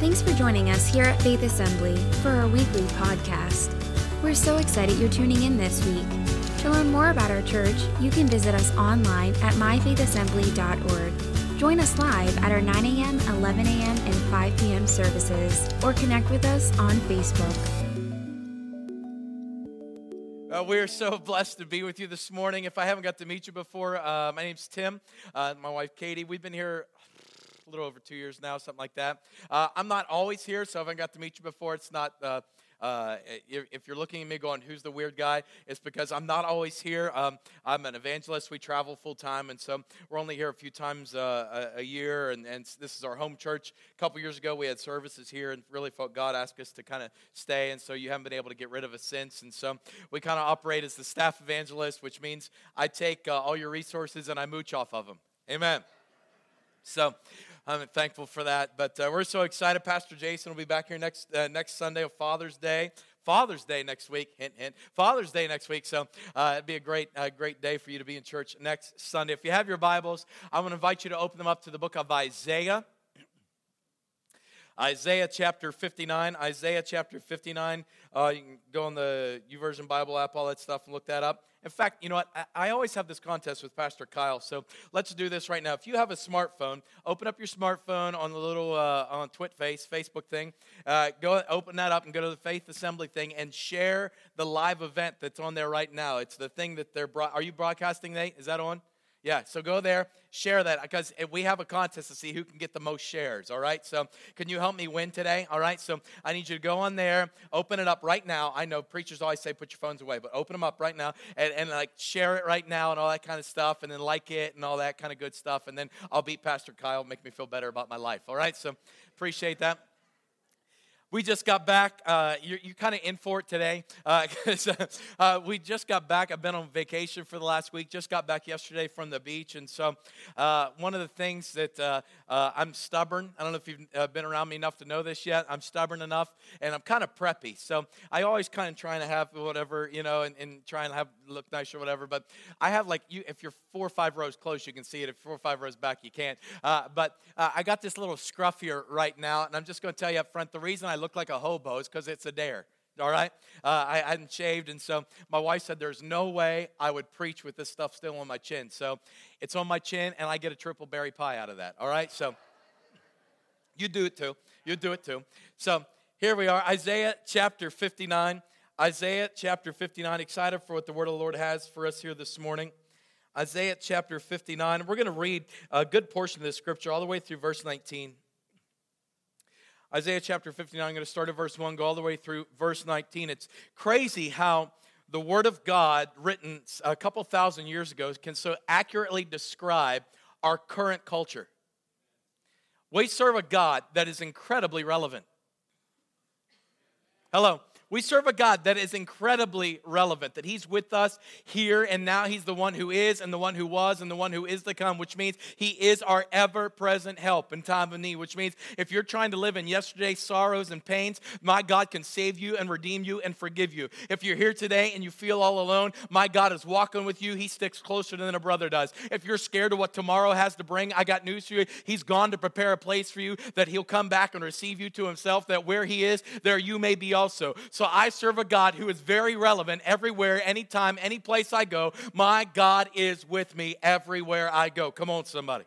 Thanks for joining us here at Faith Assembly for our weekly podcast. We're so excited you're tuning in this week. To learn more about our church, you can visit us online at myfaithassembly.org. Join us live at our 9 a.m., 11 a.m., and 5 p.m. services, or connect with us on Facebook. Uh, we're so blessed to be with you this morning. If I haven't got to meet you before, uh, my name's Tim. Uh, my wife Katie. We've been here a little over two years now, something like that. Uh, I'm not always here, so if I haven't got to meet you before, it's not. Uh, uh, if you're looking at me going, who's the weird guy? It's because I'm not always here. Um, I'm an evangelist. We travel full time, and so we're only here a few times uh, a, a, year. And, and, this is our home church. A couple years ago, we had services here, and really felt God asked us to kind of stay. And so you haven't been able to get rid of us since. And so we kind of operate as the staff evangelist, which means I take uh, all your resources and I mooch off of them. Amen. So I'm thankful for that. But uh, we're so excited. Pastor Jason will be back here next uh, next Sunday of Father's Day. Father's Day next week. Hint, hint. Father's Day next week. So uh, it'd be a great, uh, great day for you to be in church next Sunday. If you have your Bibles, I'm going to invite you to open them up to the book of Isaiah. Isaiah chapter 59. Isaiah chapter 59. Uh, you can go on the YouVersion Bible app, all that stuff, and look that up. In fact, you know what? I, I, always have this contest with Pastor Kyle. So let's do this right now. If you have a smartphone, open up your smartphone on the little uh, on TwitFace Facebook thing. Uh, go open that up and go to the Faith Assembly thing and share the live event that's on there right now. It's the thing that they're. Bro- Are you broadcasting, Nate? Is that on? Yeah, so go there, share that because we have a contest to see who can get the most shares, all right? So, can you help me win today? All right, so I need you to go on there, open it up right now. I know preachers always say put your phones away, but open them up right now and, and like share it right now and all that kind of stuff, and then like it and all that kind of good stuff. And then I'll beat Pastor Kyle, make me feel better about my life, all right? So, appreciate that. We just got back. Uh, you're, you're kind of in for it today. Uh, uh, we just got back. I've been on vacation for the last week. Just got back yesterday from the beach. And so, uh, one of the things that uh, uh, I'm stubborn. I don't know if you've been around me enough to know this yet. I'm stubborn enough, and I'm kind of preppy. So, I always kind of trying to have whatever, you know, and, and trying to have look nice or whatever. But I have like, you, if you're four or five rows close, you can see it. If four or five rows back, you can't. but I got this little scruff here right now, and I'm just going to tell you up front the reason I look like a hobo is because it's a dare. All right? Uh, I hadn't shaved, and so my wife said there's no way I would preach with this stuff still on my chin. So it's on my chin, and I get a triple berry pie out of that. All right? So you do it too. You do it too. So here we are, Isaiah chapter 59. Isaiah chapter 59. Excited for what the word of the Lord has for us here this morning. Isaiah chapter 59. We're going to read a good portion of this scripture all the way through verse 19. Isaiah chapter 59, I'm going to start at verse 1, go all the way through verse 19. It's crazy how the Word of God, written a couple thousand years ago, can so accurately describe our current culture. We serve a God that is incredibly relevant. Hello. We serve a God that is incredibly relevant, that He's with us here and now. He's the one who is, and the one who was, and the one who is to come, which means He is our ever present help in time of need, which means if you're trying to live in yesterday's sorrows and pains, my God can save you and redeem you and forgive you. If you're here today and you feel all alone, my God is walking with you. He sticks closer than a brother does. If you're scared of what tomorrow has to bring, I got news for you. He's gone to prepare a place for you that He'll come back and receive you to Himself, that where He is, there you may be also. So I serve a God who is very relevant everywhere, anytime, any place I go. My God is with me everywhere I go. Come on, somebody.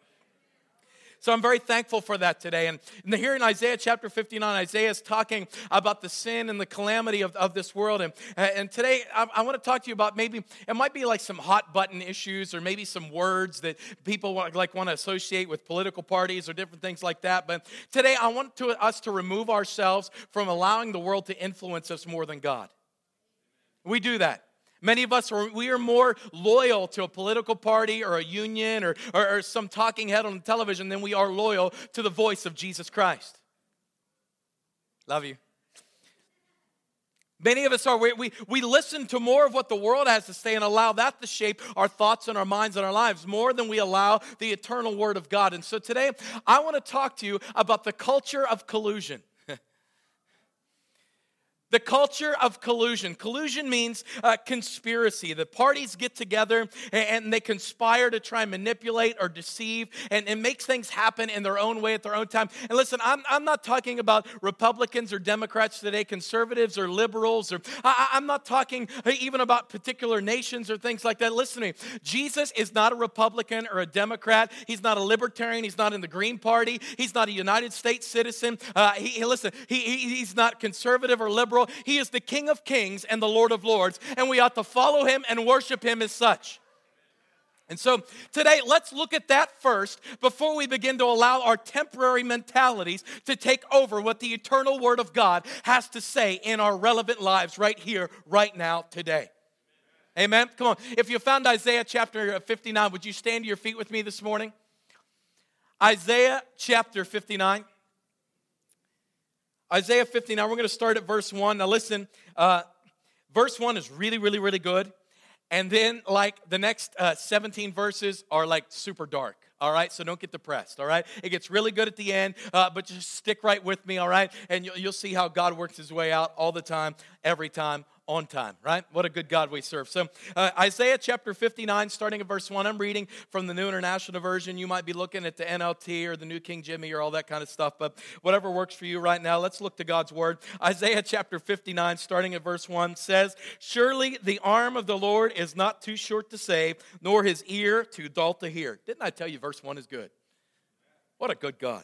So I'm very thankful for that today. And here in Isaiah chapter 59, Isaiah is talking about the sin and the calamity of, of this world. And, and today I, I want to talk to you about maybe, it might be like some hot button issues or maybe some words that people want, like want to associate with political parties or different things like that. But today I want to, us to remove ourselves from allowing the world to influence us more than God. We do that. Many of us are we are more loyal to a political party or a union or, or, or, some talking head on television than we are loyal to the voice of Jesus Christ. Love you. Many of us are, we, we, we listen to more of what the world has to say and allow that to shape our thoughts and our minds and our lives more than we allow the eternal Word of God. And so today, I want to talk to you about the culture of collusion. The culture of collusion. Collusion means uh, conspiracy. The parties get together and, and, they conspire to try and manipulate or deceive and, and makes things happen in their own way at their own time. And listen, I'm, I'm not talking about Republicans or Democrats today, conservatives or liberals, or I, I'm not talking even about particular nations or things like that. Listen to me. Jesus is not a Republican or a Democrat. He's not a libertarian. He's not in the Green Party. He's not a United States citizen. Uh, he, listen, he, he, he's not conservative or liberal. He is the King of kings and the Lord of lords, and we ought to follow him and worship him as such. And so today, let's look at that first before we begin to allow our temporary mentalities to take over what the eternal Word of God has to say in our relevant lives right here, right now, today. Amen. Come on. If you found Isaiah chapter 59, would you stand to your feet with me this morning? Isaiah chapter 59. Isaiah 59, we're going to start at verse 1. Now, listen, uh, verse 1 is really, really, really good. And then, like, the next uh, 17 verses are like super dark. All right, so don't get depressed. All right, it gets really good at the end, uh, but just stick right with me. All right, and you'll, you'll see how God works His way out all the time, every time, on time, right? What a good God we serve. So, uh, Isaiah chapter 59, starting at verse 1, I'm reading from the New International Version. You might be looking at the NLT or the New King Jimmy or all that kind of stuff, but whatever works for you right now, let's look to God's word. Isaiah chapter 59, starting at verse 1, says, Surely the arm of the Lord is not too short to save, nor his ear too dull to hear. Didn't I tell you verse 1 is good? What a good God.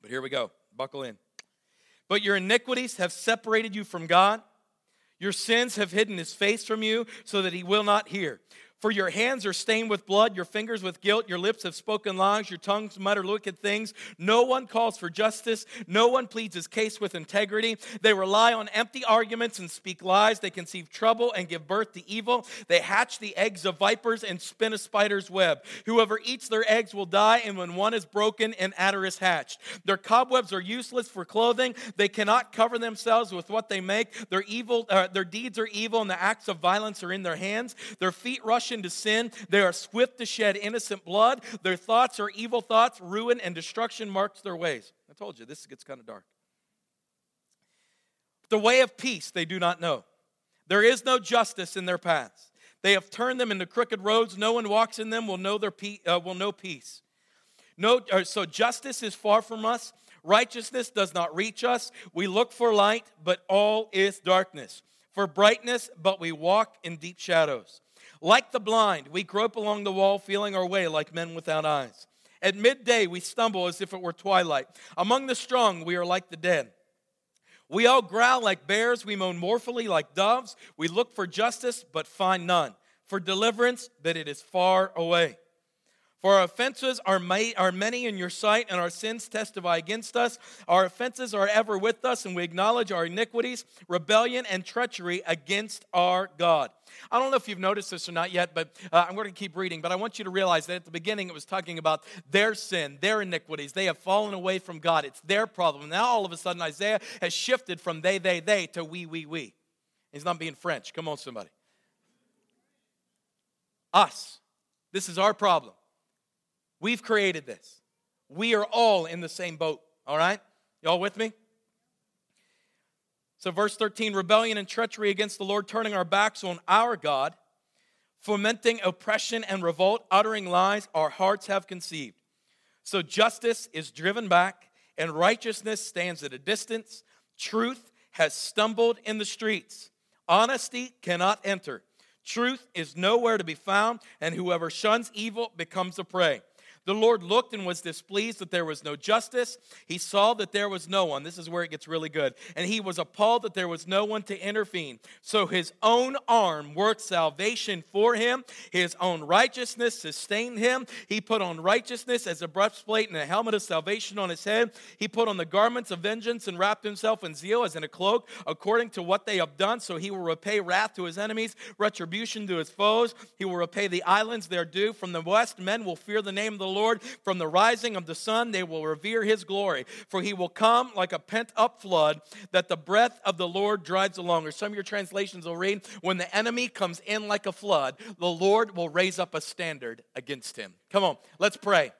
But here we go. Buckle in. But your iniquities have separated you from God your sins have hidden his face from you so that he will not hear. For your hands are stained with blood, your fingers with guilt, your lips have spoken lies, your tongues mutter wicked things. No one calls for justice, no one pleads his case with integrity. They rely on empty arguments and speak lies. They conceive trouble and give birth to evil. They hatch the eggs of vipers and spin a spider's web. Whoever eats their eggs will die, and when one is broken, an adder is hatched. Their cobwebs are useless for clothing. They cannot cover themselves with what they make. Their evil, uh, their deeds are evil, and the acts of violence are in their hands. Their feet rush rush into sin. They are swift to shed innocent blood. Their thoughts are evil thoughts. Ruin and destruction marks their ways. I told you, this gets kind of dark. The way of peace they do not know. There is no justice in their paths. They have turned them into crooked roads. No one walks in them will know their pe- uh, will know peace. No, uh, so justice is far from us. Righteousness does not reach us. We look for light, but all is darkness. For brightness, but we walk in deep shadows. Like the blind, we grope along the wall, feeling our way like men without eyes. At midday, we stumble as if it were twilight. Among the strong, we are like the dead. We all growl like bears, we moan mournfully like doves. We look for justice, but find none, for deliverance, but it is far away. For our offenses are, are many in your sight, and our sins testify against us. Our offenses are ever with us, and we acknowledge our iniquities, rebellion, and treachery against our God. I don't know if you've noticed this or not yet, but uh, I'm going to keep reading. But I want you to realize that at the beginning it was talking about their sin, their iniquities. They have fallen away from God. It's their problem. Now all of a sudden Isaiah has shifted from they, they, they to we, we, we. He's not being French. Come on, somebody. Us. This is our problem. We've created this. We are all in the same boat, all right? Y'all with me? So, verse 13 rebellion and treachery against the Lord, turning our backs on our God, fomenting oppression and revolt, uttering lies, our hearts have conceived. So, justice is driven back, and righteousness stands at a distance. Truth has stumbled in the streets. Honesty cannot enter. Truth is nowhere to be found, and whoever shuns evil becomes a prey. The Lord looked and was displeased that there was no justice. He saw that there was no one. This is where it gets really good. And he was appalled that there was no one to intervene. So his own arm worked salvation for him. His own righteousness sustained him. He put on righteousness as a breastplate and a helmet of salvation on his head. He put on the garments of vengeance and wrapped himself in zeal as in a cloak, according to what they have done. So he will repay wrath to his enemies, retribution to his foes. He will repay the islands their due. From the west, men will fear the name of the Lord. Lord. From the rising of the sun, they will revere his glory. For he will come like a pent up flood that the breath of the Lord drives along. Or some of your translations will read, when the enemy comes in like a flood, the Lord will raise up a standard against him. Come on, let's pray.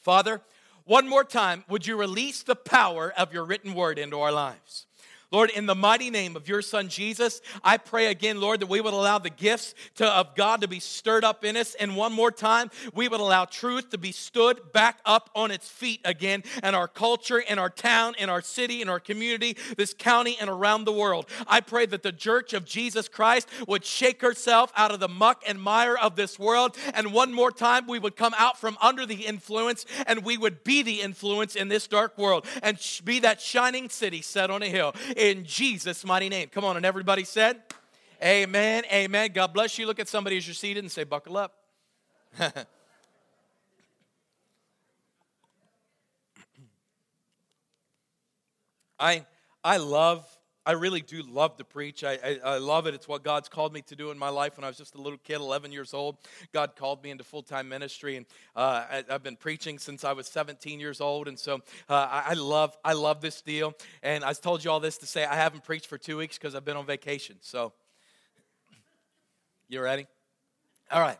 Father, one more time, would you release the power of your written word into our lives? Lord, in the mighty name of your son Jesus, I pray again, Lord, that we would allow the gifts to, of God to be stirred up in us. And one more time, we would allow truth to be stood back up on its feet again in our culture, in our town, in our city, in our community, this county, and around the world. I pray that the church of Jesus Christ would shake herself out of the muck and mire of this world. And one more time, we would come out from under the influence and we would be the influence in this dark world and be that shining city set on a hill in Jesus' mighty name. Come on, and everybody said, Amen, amen. God bless you. Look at somebody as you're seated and say, Buckle up. I, I love I really do love to preach. I, I, I, love it. It's what God's called me to do in my life. When I was just a little kid, 11 years old, God called me into full time ministry, and uh, I, have been preaching since I was 17 years old. And so uh, I, I, love I love this deal. And I told you all this to say I haven't preached for two weeks because I've been on vacation. So you ready? All right.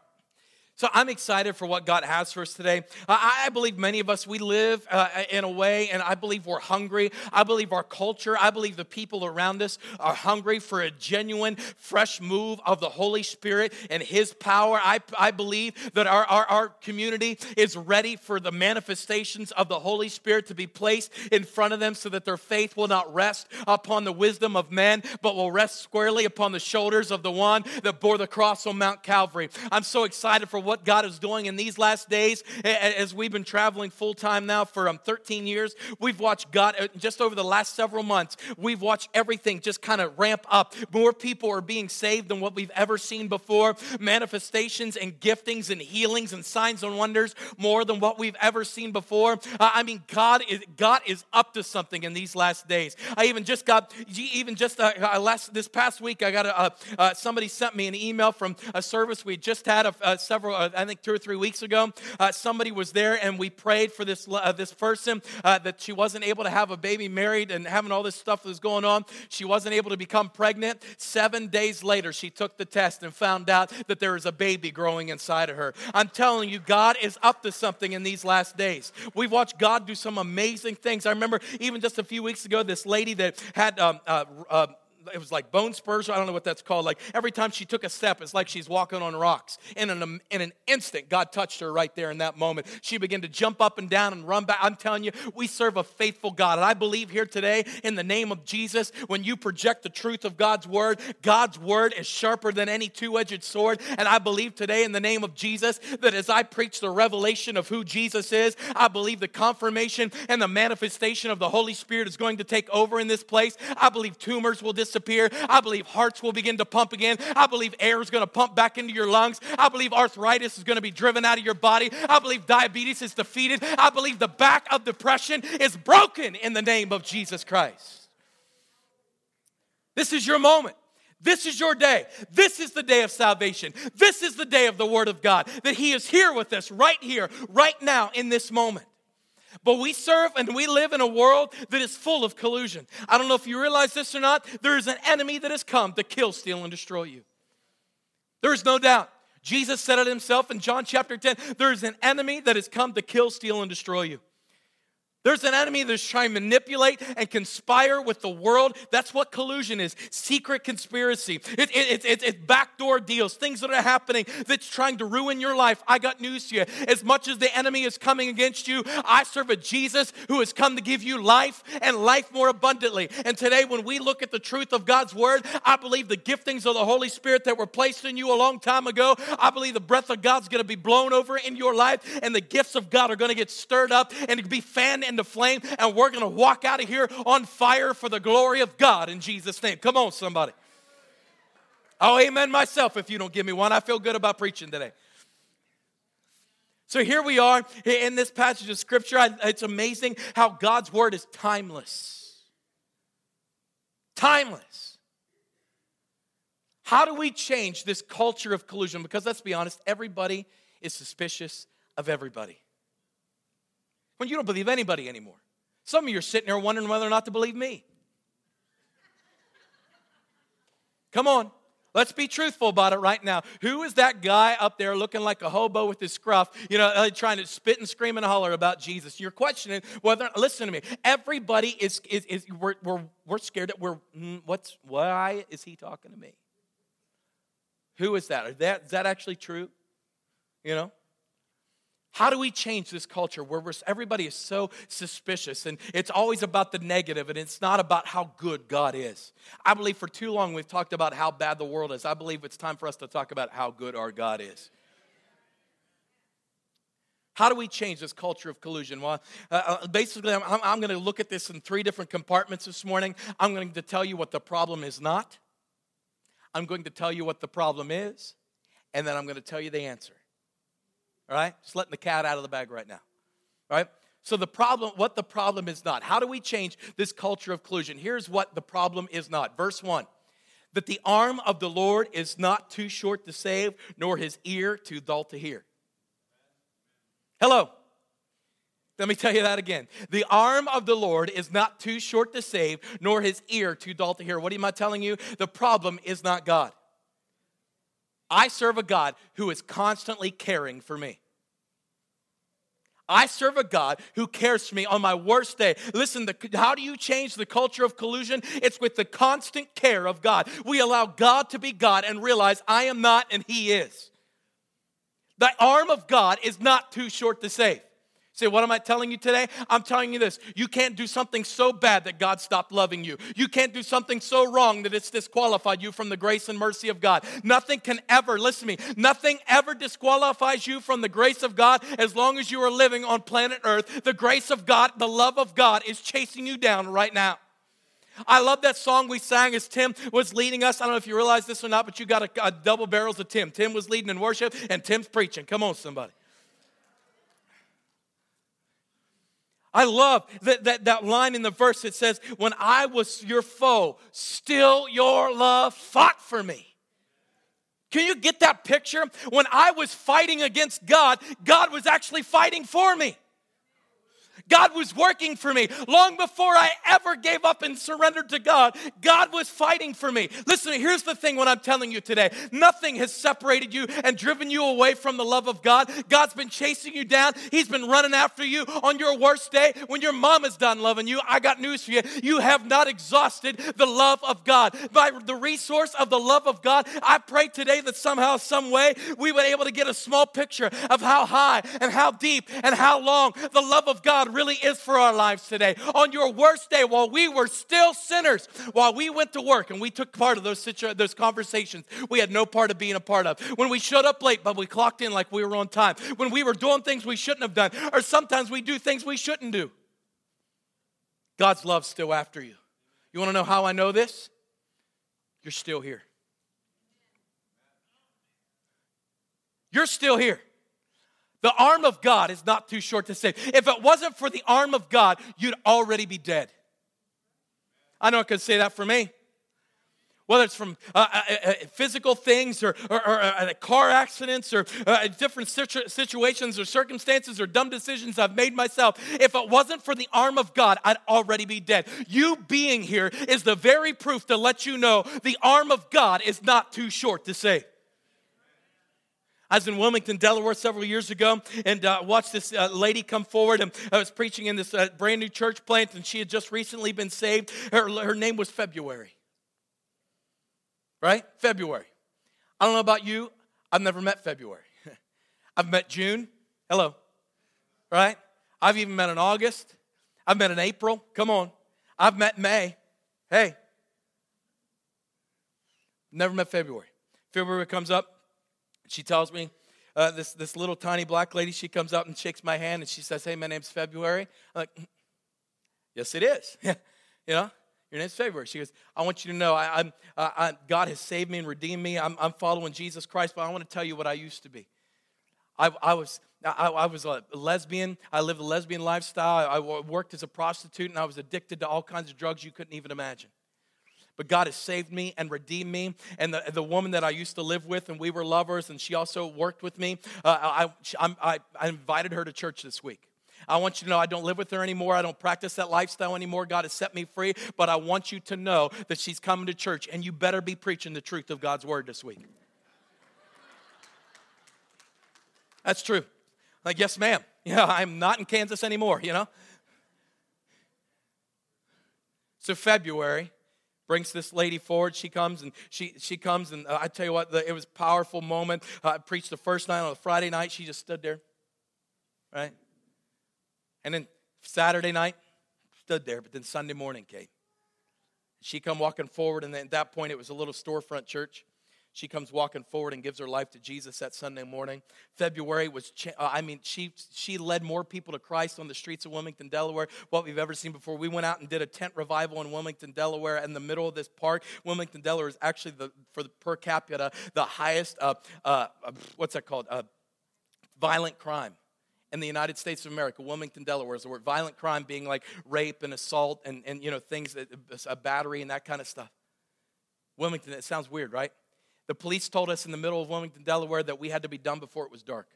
So I'm excited for what God has for us today. I, believe many of us, we live uh, in a way, and I believe we're hungry. I believe our culture, I believe the people around us are hungry for a genuine, fresh move of the Holy Spirit and His power. I, I believe that our, our, our community is ready for the manifestations of the Holy Spirit to be placed in front of them so that their faith will not rest upon the wisdom of men, but will rest squarely upon the shoulders of the one that bore the cross on Mount Calvary. I'm so excited for what God is doing in these last days. As we've been traveling full time now for um, 13 years, we've watched God uh, just over the last several months, we've watched everything just kind of ramp up. More people are being saved than what we've ever seen before. Manifestations and giftings and healings and signs and wonders more than what we've ever seen before. Uh, I mean, God is God is up to something in these last days. I even just got even just uh, uh last this past week, I got a, uh, somebody sent me an email from a service we just had a, several I think two or three weeks ago. Uh, somebody was there and we prayed for this, uh, this person uh, that she wasn't able to have a baby married and having all this stuff that was going on. She wasn't able to become pregnant. Seven days later, she took the test and found out that there is a baby growing inside of her. I'm telling you, God is up to something in these last days. We've watched God do some amazing things. I remember even just a few weeks ago, this lady that had um, uh, uh, it was like bone spurs. I don't know what that's called. Like every time she took a step, it's like she's walking on rocks. In an, in an instant, God touched her right there in that moment. She began to jump up and down and run back. I'm telling you, we serve a faithful God. And I believe here today, in the name of Jesus, when you project the truth of God's word, God's word is sharper than any two edged sword. And I believe today, in the name of Jesus, that as I preach the revelation of who Jesus is, I believe the confirmation and the manifestation of the Holy Spirit is going to take over in this place. I believe tumors will disappear disappear. I believe hearts will begin to pump again. I believe air is going to pump back into your lungs. I believe arthritis is going to be driven out of your body. I believe diabetes is defeated. I believe the back of depression is broken in the name of Jesus Christ. This is your moment. This is your day. This is the day of salvation. This is the day of the Word of God, that He is here with us right here, right now, in this moment. But we serve and we live in a world that is full of collusion. I don't know if you realize this or not. There is an enemy that has come to kill, steal, and destroy you. There is no doubt. Jesus said it himself in John chapter 10 there is an enemy that has come to kill, steal, and destroy you. There's an enemy that's trying to manipulate and conspire with the world. That's what collusion is secret conspiracy. It, it, it, it's backdoor deals, things that are happening that's trying to ruin your life. I got news to you. As much as the enemy is coming against you, I serve a Jesus who has come to give you life and life more abundantly. And today, when we look at the truth of God's word, I believe the giftings of the Holy Spirit that were placed in you a long time ago, I believe the breath of God's going to be blown over in your life, and the gifts of God are going to get stirred up and be fanned into flame, and we're going to walk out of here on fire for the glory of God in Jesus' name. Come on, somebody. Oh, amen myself if you don't give me one. I feel good about preaching today. So here we are in this passage of scripture. It's amazing how God's word is timeless. Timeless. How do we change this culture of collusion? Because let's be honest, everybody is suspicious of everybody when you don't believe anybody anymore. Some of you are sitting there wondering whether or not to believe me. Come on. Let's be truthful about it right now. Who is that guy up there looking like a hobo with his scruff, you know, uh, trying to spit and scream and holler about Jesus? You're questioning whether, listen to me, everybody is, is, is we're, we're, we're scared that we're, mm, what's, why is he talking to me? Who is that? Is that, is that actually true? You know? How do we change this culture where everybody is so suspicious and it's always about the negative and it's not about how good God is? I believe for too long we've talked about how bad the world is. I believe it's time for us to talk about how good our God is. How do we change this culture of collusion? Well, uh, uh basically, I'm, I'm going to look at this in three different compartments this morning. I'm going to tell you what the problem is not, I'm going to tell you what the problem is, and then I'm going to tell you the answer. All right? Just letting the cat out of the bag right now. All right? So the problem, what the problem is not. How do we change this culture of collusion? Here's what the problem is not. Verse 1 that the arm of the Lord is not too short to save, nor his ear too dull to hear. Hello. Let me tell you that again. The arm of the Lord is not too short to save, nor his ear too dull to hear. What am I telling you? The problem is not God. I serve a God who is constantly caring for me. I serve a God who cares for me on my worst day. Listen, the, how do you change the culture of collusion? It's with the constant care of God. We allow God to be God and realize I am not and He is. The arm of God is not too short to save. Say, what am I telling you today? I'm telling you this. You can't do something so bad that God stopped loving you. You can't do something so wrong that it's disqualified you from the grace and mercy of God. Nothing can ever, listen to me, nothing ever disqualifies you from the grace of God as long as you are living on planet Earth. The grace of God, the love of God is chasing you down right now. I love that song we sang as Tim was leading us. I don't know if you realize this or not, but you got a, a double barrels of Tim. Tim was leading in worship and Tim's preaching. Come on, somebody. I love that, that, that line in the verse that says, When I was your foe, still your love fought for me. Can you get that picture? When I was fighting against God, God was actually fighting for me. God was working for me. Long before I ever gave up and surrendered to God, God was fighting for me. Listen, here's the thing what I'm telling you today nothing has separated you and driven you away from the love of God. God's been chasing you down, He's been running after you on your worst day. When your mom is done loving you, I got news for you. You have not exhausted the love of God. By the resource of the love of God, I pray today that somehow, some way, we would able to get a small picture of how high and how deep and how long the love of God really is for our lives today. On your worst day, while we were still sinners, while we went to work and we took part of those, situ- those conversations we had no part of being a part of, when we showed up late but we clocked in like we were on time, when we were doing things we shouldn't have done, or sometimes we do things we shouldn't do, God's love's still after you. You want to know how I know this? You're still here. You're still here. The arm of God is not too short to save. If it wasn't for the arm of God, you'd already be dead. I know I could say that for me. Whether it's from uh, uh, uh, physical things or, or, or uh, car accidents or uh, different situ- situations or circumstances or dumb decisions I've made myself, if it wasn't for the arm of God, I'd already be dead. You being here is the very proof to let you know the arm of God is not too short to save. I was in Wilmington, Delaware several years ago and uh, watched this uh, lady come forward. And I was preaching in this uh, brand new church plant, and she had just recently been saved. Her, her name was February. Right? February. I don't know about you, I've never met February. I've met June. Hello. Right? I've even met in August. I've met in April. Come on. I've met May. Hey. Never met February. February comes up. She tells me, uh, this, this little tiny black lady, she comes up and shakes my hand and she says, Hey, my name's February. I'm like, Yes, it is. you know, your name's February. She goes, I want you to know I, am uh, God has saved me and redeemed me. I'm, I'm, following Jesus Christ, but I want to tell you what I used to be. I, I was, I, I, was a lesbian. I lived a lesbian lifestyle. I worked as a prostitute, and I was addicted to all kinds of drugs you couldn't even imagine but God has saved me and redeemed me. And the, the woman that I used to live with, and we were lovers, and she also worked with me, uh, I, I, I invited her to church this week. I want you to know I don't live with her anymore. I don't practice that lifestyle anymore. God has set me free. But I want you to know that she's coming to church, and you better be preaching the truth of God's word this week. That's true. Like, yes, ma'am. Yeah, I'm not in Kansas anymore, you know? So, February brings this lady forward. She comes and she, she comes, and uh, I tell you what, the, it was a powerful moment. I preached the first night on a Friday night. She just stood there, right? And then Saturday night, stood there, but then Sunday morning came. She come walking forward, and at that point, it was a little storefront church. She comes walking forward and gives her life to Jesus that Sunday morning. February was, uh, I mean, she, she led more people to Christ on the streets of Wilmington, Delaware, what we've ever seen before. We went out and did a tent revival in Wilmington, Delaware, in the middle of this park. Wilmington, Delaware is actually, the, for the per capita, the highest, uh, uh, what's that called? Uh, violent crime in the United States of America, Wilmington, Delaware, is the word violent crime being like rape and assault and, and you know, things, that, a battery and that kind of stuff. Wilmington, it sounds weird, right? The police told us in the middle of Wilmington, Delaware, that we had to be done before it was dark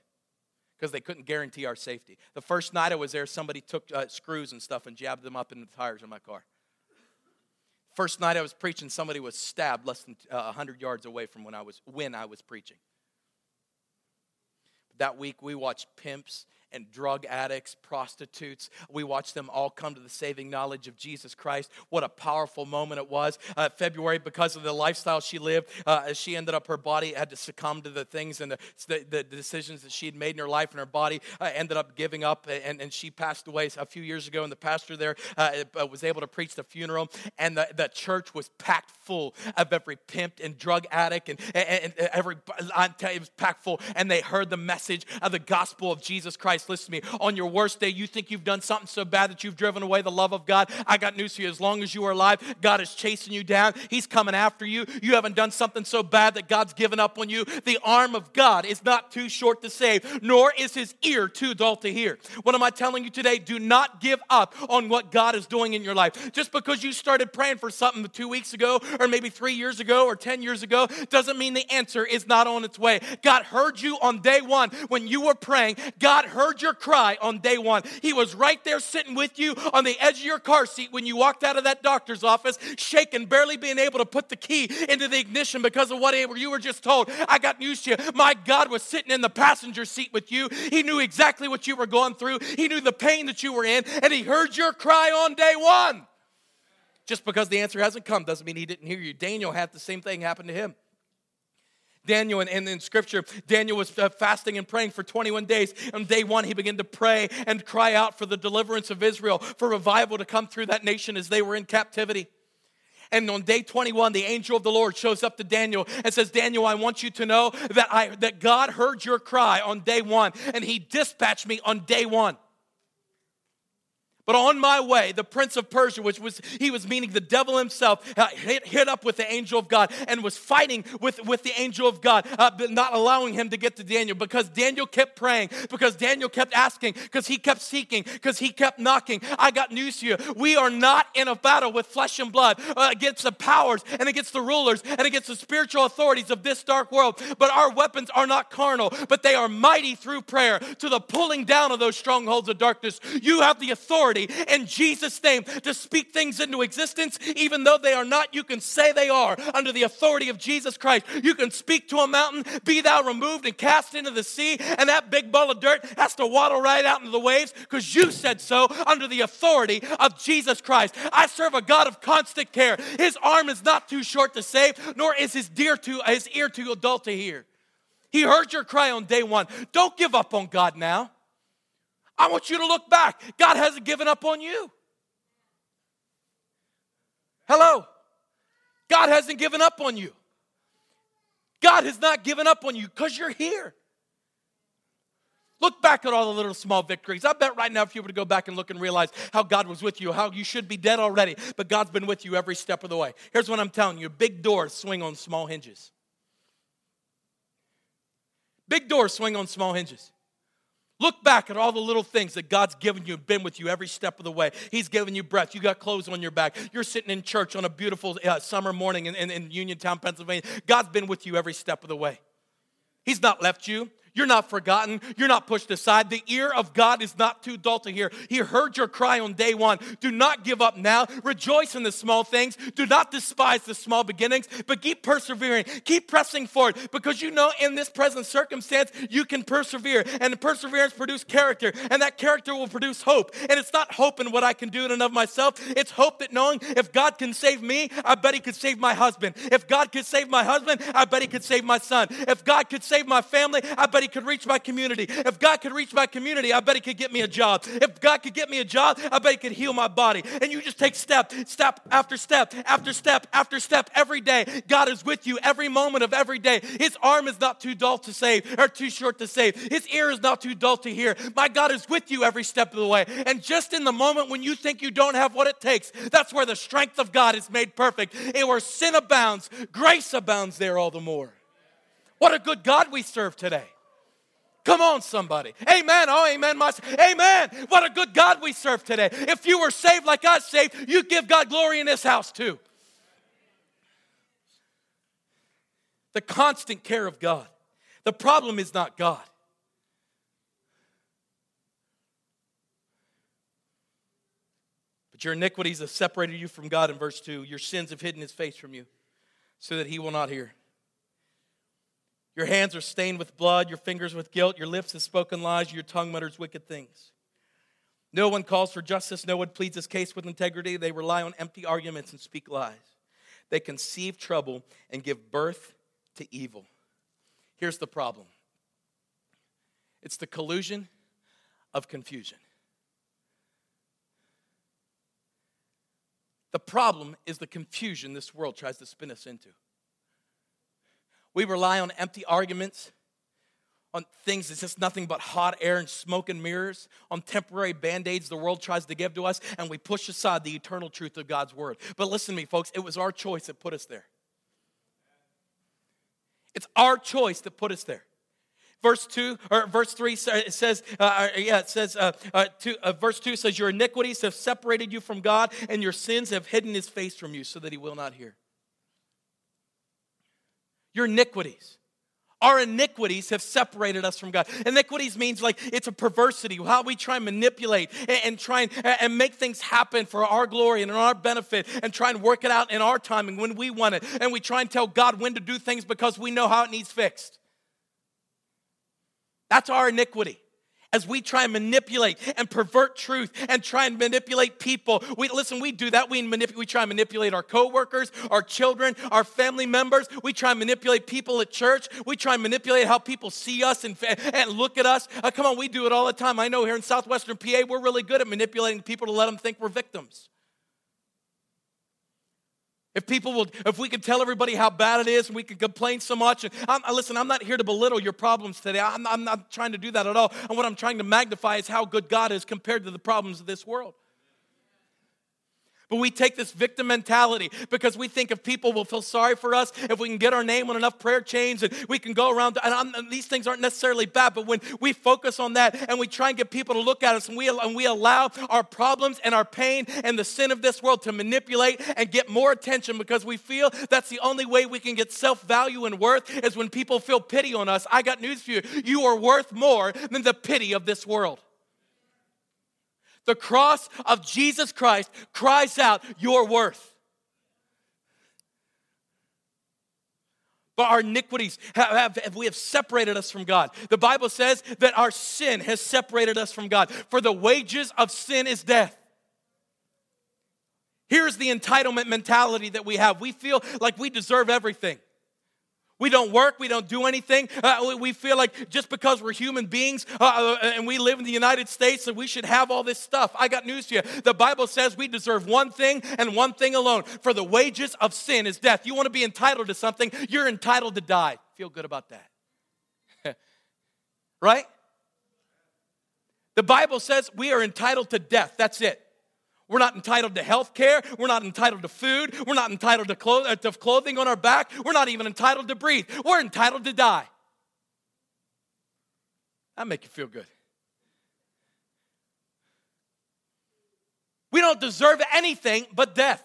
because they couldn't guarantee our safety. The first night I was there, somebody took uh, screws and stuff and jabbed them up in the tires of my car. First night I was preaching, somebody was stabbed less than uh, 100 yards away from when I was when I was preaching. That week we watched pimps and drug addicts, prostitutes. We watched them all come to the saving knowledge of Jesus Christ. What a powerful moment it was. Uh, February, because of the lifestyle she lived, uh, she ended up, her body had to succumb to the things and the, the, the decisions that she had made in her life, and her body uh, ended up giving up, and, and she passed away a few years ago. And the pastor there uh, uh, was able to preach the funeral, and the, the church was packed full of every pimped and drug addict, and, and, and every, I tell you, it was packed full, and they heard the message of the gospel of Jesus Christ Listen to me. On your worst day, you think you've done something so bad that you've driven away the love of God. I got news for you. As long as you are alive, God is chasing you down. He's coming after you. You haven't done something so bad that God's given up on you. The arm of God is not too short to save, nor is his ear too dull to hear. What am I telling you today? Do not give up on what God is doing in your life. Just because you started praying for something two weeks ago, or maybe three years ago, or 10 years ago, doesn't mean the answer is not on its way. God heard you on day one when you were praying. God heard your cry on day one. He was right there sitting with you on the edge of your car seat when you walked out of that doctor's office, shaking, barely being able to put the key into the ignition because of what you were just told. I got news to you. My God was sitting in the passenger seat with you. He knew exactly what you were going through, He knew the pain that you were in, and He heard your cry on day one. Just because the answer hasn't come doesn't mean He didn't hear you. Daniel had the same thing happen to him. Daniel, and, and in scripture, Daniel was uh, fasting and praying for 21 days. On day one, he began to pray and cry out for the deliverance of Israel, for revival to come through that nation as they were in captivity. And on day 21, the angel of the Lord shows up to Daniel and says, Daniel, I want you to know that, I, that God heard your cry on day one, and he dispatched me on day one. But on my way, the prince of Persia, which was, he was meaning the devil himself, uh, hit, hit, up with the angel of God and was fighting with, with the angel of God, uh, not allowing him to get to Daniel because Daniel kept praying, because Daniel kept asking, because he kept seeking, because he kept knocking. I got news to you. We are not in a battle with flesh and blood uh, against the powers and against the rulers and against the spiritual authorities of this dark world, but our weapons are not carnal, but they are mighty through prayer to the pulling down of those strongholds of darkness. You have the authority authority in Jesus' name to speak things into existence, even though they are not. You can say they are under the authority of Jesus Christ. You can speak to a mountain, be thou removed and cast into the sea, and that big ball of dirt has to waddle right out into the waves because you said so under the authority of Jesus Christ. I serve a God of constant care. His arm is not too short to save, nor is his, dear to, his ear too dull to hear. He heard your cry on day one. Don't give up on God now. I want you to look back. God hasn't given up on you. Hello. God hasn't given up on you. God has not given up on you because you're here. Look back at all the little small victories. I bet right now, if you were to go back and look and realize how God was with you, how you should be dead already, but God's been with you every step of the way. Here's what I'm telling you big doors swing on small hinges. Big doors swing on small hinges. Look back at all the little things that God's given you, and been with you every step of the way. He's given you breath. You got clothes on your back. You're sitting in church on a beautiful uh, summer morning in, in, in Uniontown, Pennsylvania. God's been with you every step of the way. He's not left you. You're not forgotten. You're not pushed aside. The ear of God is not too dull to hear. He heard your cry on day one. Do not give up now. Rejoice in the small things. Do not despise the small beginnings, but keep persevering. Keep pressing forward because you know in this present circumstance you can persevere. And perseverance produces character, and that character will produce hope. And it's not hope in what I can do in and of myself, it's hope that knowing if God can save me, I bet He could save my husband. If God could save my husband, I bet He could save my son. If God could save my family, I bet He could reach my community. If God could reach my community, I bet He could get me a job. If God could get me a job, I bet He could heal my body. And you just take step, step after step, after step, after step every day. God is with you every moment of every day. His arm is not too dull to save or too short to save. His ear is not too dull to hear. My God is with you every step of the way. And just in the moment when you think you don't have what it takes, that's where the strength of God is made perfect. And where sin abounds, grace abounds there all the more. What a good God we serve today. Come on, somebody. Amen. Oh, amen. My, amen. What a good God we serve today. If you were saved like I saved, you'd give God glory in this house too. The constant care of God. The problem is not God. But your iniquities have separated you from God in verse 2. Your sins have hidden his face from you so that he will not hear. Your hands are stained with blood, your fingers with guilt, your lips have spoken lies, your tongue mutters wicked things. No one calls for justice, no one pleads his case with integrity. They rely on empty arguments and speak lies. They conceive trouble and give birth to evil. Here's the problem it's the collusion of confusion. The problem is the confusion this world tries to spin us into. We rely on empty arguments, on things that's just nothing but hot air and smoke and mirrors, on temporary band aids the world tries to give to us, and we push aside the eternal truth of God's word. But listen to me, folks, it was our choice that put us there. It's our choice that put us there. Verse 2 or verse 3 it says, uh, uh, yeah, it says, uh, uh, two, uh, verse 2 says, Your iniquities have separated you from God, and your sins have hidden his face from you so that he will not hear your iniquities. Our iniquities have separated us from God. Iniquities means like it's a perversity, how we try and manipulate and, and try and, and make things happen for our glory and our benefit and try and work it out in our timing when we want it. And we try and tell God when to do things because we know how it needs fixed. That's our iniquity as we try and manipulate and pervert truth and try and manipulate people. We listen, we do that. We we try and manipulate our coworkers, our children, our family members. We try and manipulate people at church. We try and manipulate how people see us and, and look at us. Uh, come on, we do it all the time. I know here in southwestern PA, we're really good at manipulating people to let them think we're victims. If people will, if we can tell everybody how bad it is and we can complain so much, I'm, listen, I'm not here to belittle your problems today. I'm, I'm not trying to do that at all. And what I'm trying to magnify is how good God is compared to the problems of this world. But we take this victim mentality because we think if people will feel sorry for us, if we can get our name on enough prayer chains and we can go around, and, and these things aren't necessarily bad, but when we focus on that and we try and get people to look at us and we, and we allow our problems and our pain and the sin of this world to manipulate and get more attention because we feel that's the only way we can get self value and worth is when people feel pity on us. I got news for you. You are worth more than the pity of this world. The cross of Jesus Christ cries out your worth. But our iniquities have, have, we have separated us from God. The Bible says that our sin has separated us from God. For the wages of sin is death. Here's the entitlement mentality that we have. We feel like we deserve everything. We don't work, we don't do anything. Uh, we feel like just because we're human beings uh, uh, and we live in the United States that we should have all this stuff. I got news for you. The Bible says we deserve one thing and one thing alone. For the wages of sin is death. You want to be entitled to something, you're entitled to die. Feel good about that. right? The Bible says we are entitled to death. That's it. We're not entitled to health care. We're not entitled to food. We're not entitled to, clo- uh, to clothing on our back. We're not even entitled to breathe. We're entitled to die. That make you feel good. We don't deserve anything but death.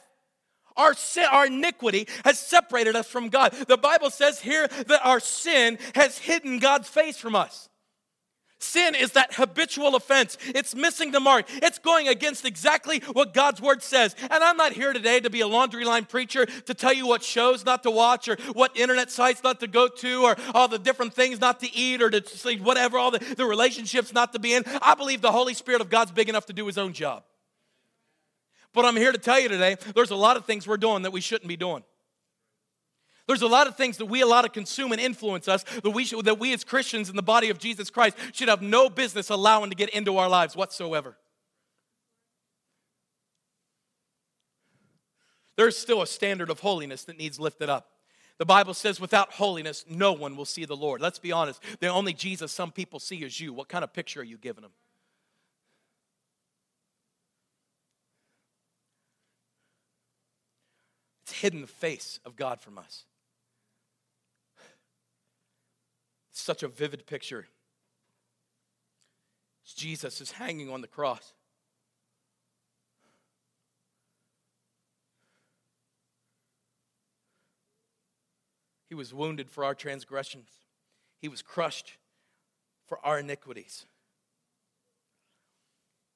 Our sin, our iniquity has separated us from God. The Bible says here that our sin has hidden God's face from us. Sin is that habitual offense. It's missing the mark. It's going against exactly what God's word says. And I'm not here today to be a laundry line preacher to tell you what shows not to watch or what internet sites not to go to or all the different things not to eat or to sleep, whatever, all the, the relationships not to be in. I believe the Holy Spirit of God's big enough to do his own job. But I'm here to tell you today there's a lot of things we're doing that we shouldn't be doing. There's a lot of things that we allow to consume and influence us that we, should, that we as Christians in the body of Jesus Christ should have no business allowing to get into our lives whatsoever. There's still a standard of holiness that needs lifted up. The Bible says, without holiness, no one will see the Lord. Let's be honest. The only Jesus some people see is you. What kind of picture are you giving them? It's hidden the face of God from us. Such a vivid picture. Jesus is hanging on the cross. He was wounded for our transgressions. He was crushed for our iniquities.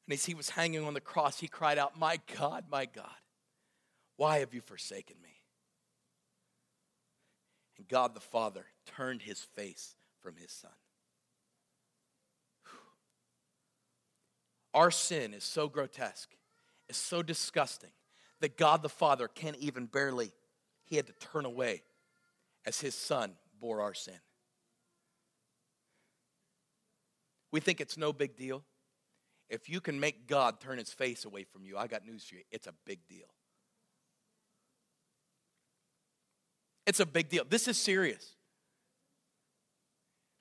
And as he was hanging on the cross, he cried out, My God, my God, why have you forsaken me? And God the Father turned his face from his son. Our sin is so grotesque, is so disgusting that God the Father can't even barely, he had to turn away as his son bore our sin. We think it's no big deal. If you can make God turn his face away from you, I got news for you. It's a big deal. It's a big deal. This is serious.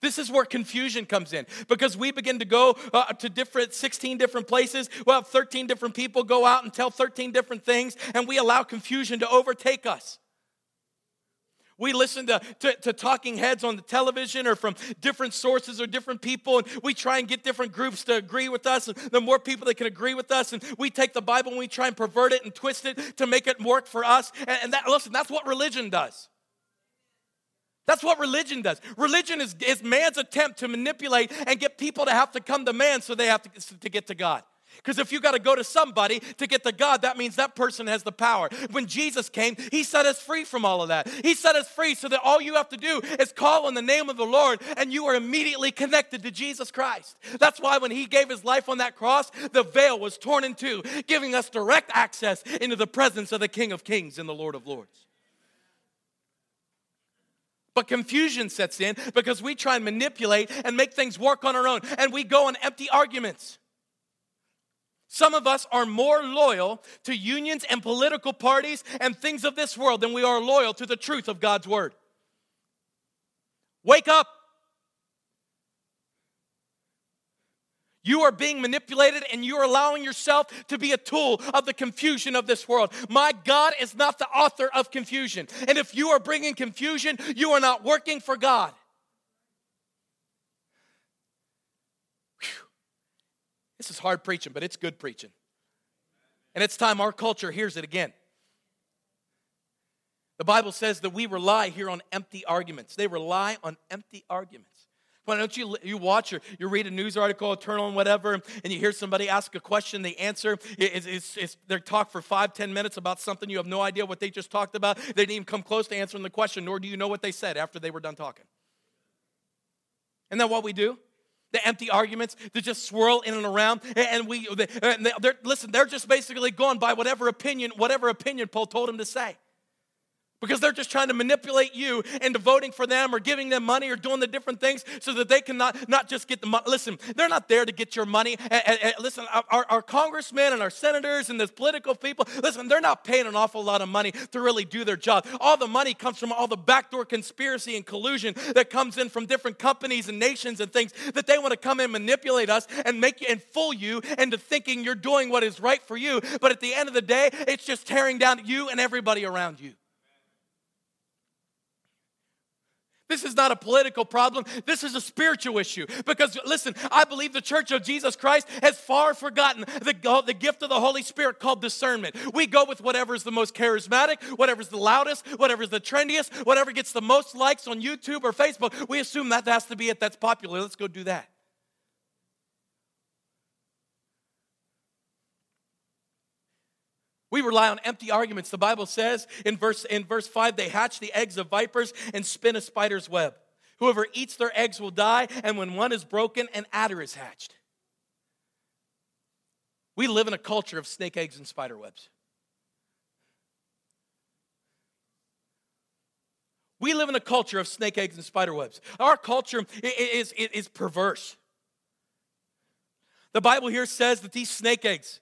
This is where confusion comes in because we begin to go uh, to different 16 different places. Well, 13 different people go out and tell 13 different things, and we allow confusion to overtake us. We listen to, to, to, talking heads on the television or from different sources or different people, and we try and get different groups to agree with us. And the more people that can agree with us, and we take the Bible and we try and pervert it and twist it to make it work for us. And, and that, listen, that's what religion does. That's what religion does. Religion is, is man's attempt to manipulate and get people to have to come to man so they have to, to get to God. Because if you got to go to somebody to get to God, that means that person has the power. When Jesus came, he set us free from all of that. He set us free so that all you have to do is call on the name of the Lord and you are immediately connected to Jesus Christ. That's why when he gave his life on that cross, the veil was torn in two, giving us direct access into the presence of the King of Kings and the Lord of Lords. But confusion sets in because we try and manipulate and make things work on our own, and we go on empty arguments. Some of us are more loyal to unions and political parties and things of this world than we are loyal to the truth of God's word. Wake up. You are being manipulated and you are allowing yourself to be a tool of the confusion of this world. My God is not the author of confusion. And if you are bringing confusion, you are not working for God. Whew. This is hard preaching, but it's good preaching. And it's time our culture hears it again. The Bible says that we rely here on empty arguments. They rely on empty arguments. Why don't you, you watch or you read a news article, turn on whatever, and you hear somebody ask a question, they answer. It's, it's, it's, they talk for five, ten minutes about something. You have no idea what they just talked about. They didn't even come close to answering the question, nor do you know what they said after they were done talking. Isn't that what we do? the empty arguments that just swirl in and around and we they're, listen they're just basically going by whatever opinion whatever opinion Paul told him to say because they're just trying to manipulate you into voting for them or giving them money or doing the different things so that they can not, not just get the money. Listen, they're not there to get your money. And, and, and listen, our, our congressmen and our senators and those political people, listen, they're not paying an awful lot of money to really do their job. All the money comes from all the backdoor conspiracy and collusion that comes in from different companies and nations and things that they want to come and manipulate us and make you and fool you into thinking you're doing what is right for you. But at the end of the day, it's just tearing down you and everybody around you. This is not a political problem. This is a spiritual issue. Because, listen, I believe the church of Jesus Christ has far forgotten the, uh, the gift of the Holy Spirit called discernment. We go with whatever is the most charismatic, whatever is the loudest, whatever is the trendiest, whatever gets the most likes on YouTube or Facebook. We assume that has to be it that's popular. Let's go do that. We rely on empty arguments. The Bible says in verse, in verse 5 they hatch the eggs of vipers and spin a spider's web. Whoever eats their eggs will die, and when one is broken, an adder is hatched. We live in a culture of snake eggs and spider webs. We live in a culture of snake eggs and spider webs. Our culture is, is, is perverse. The Bible here says that these snake eggs,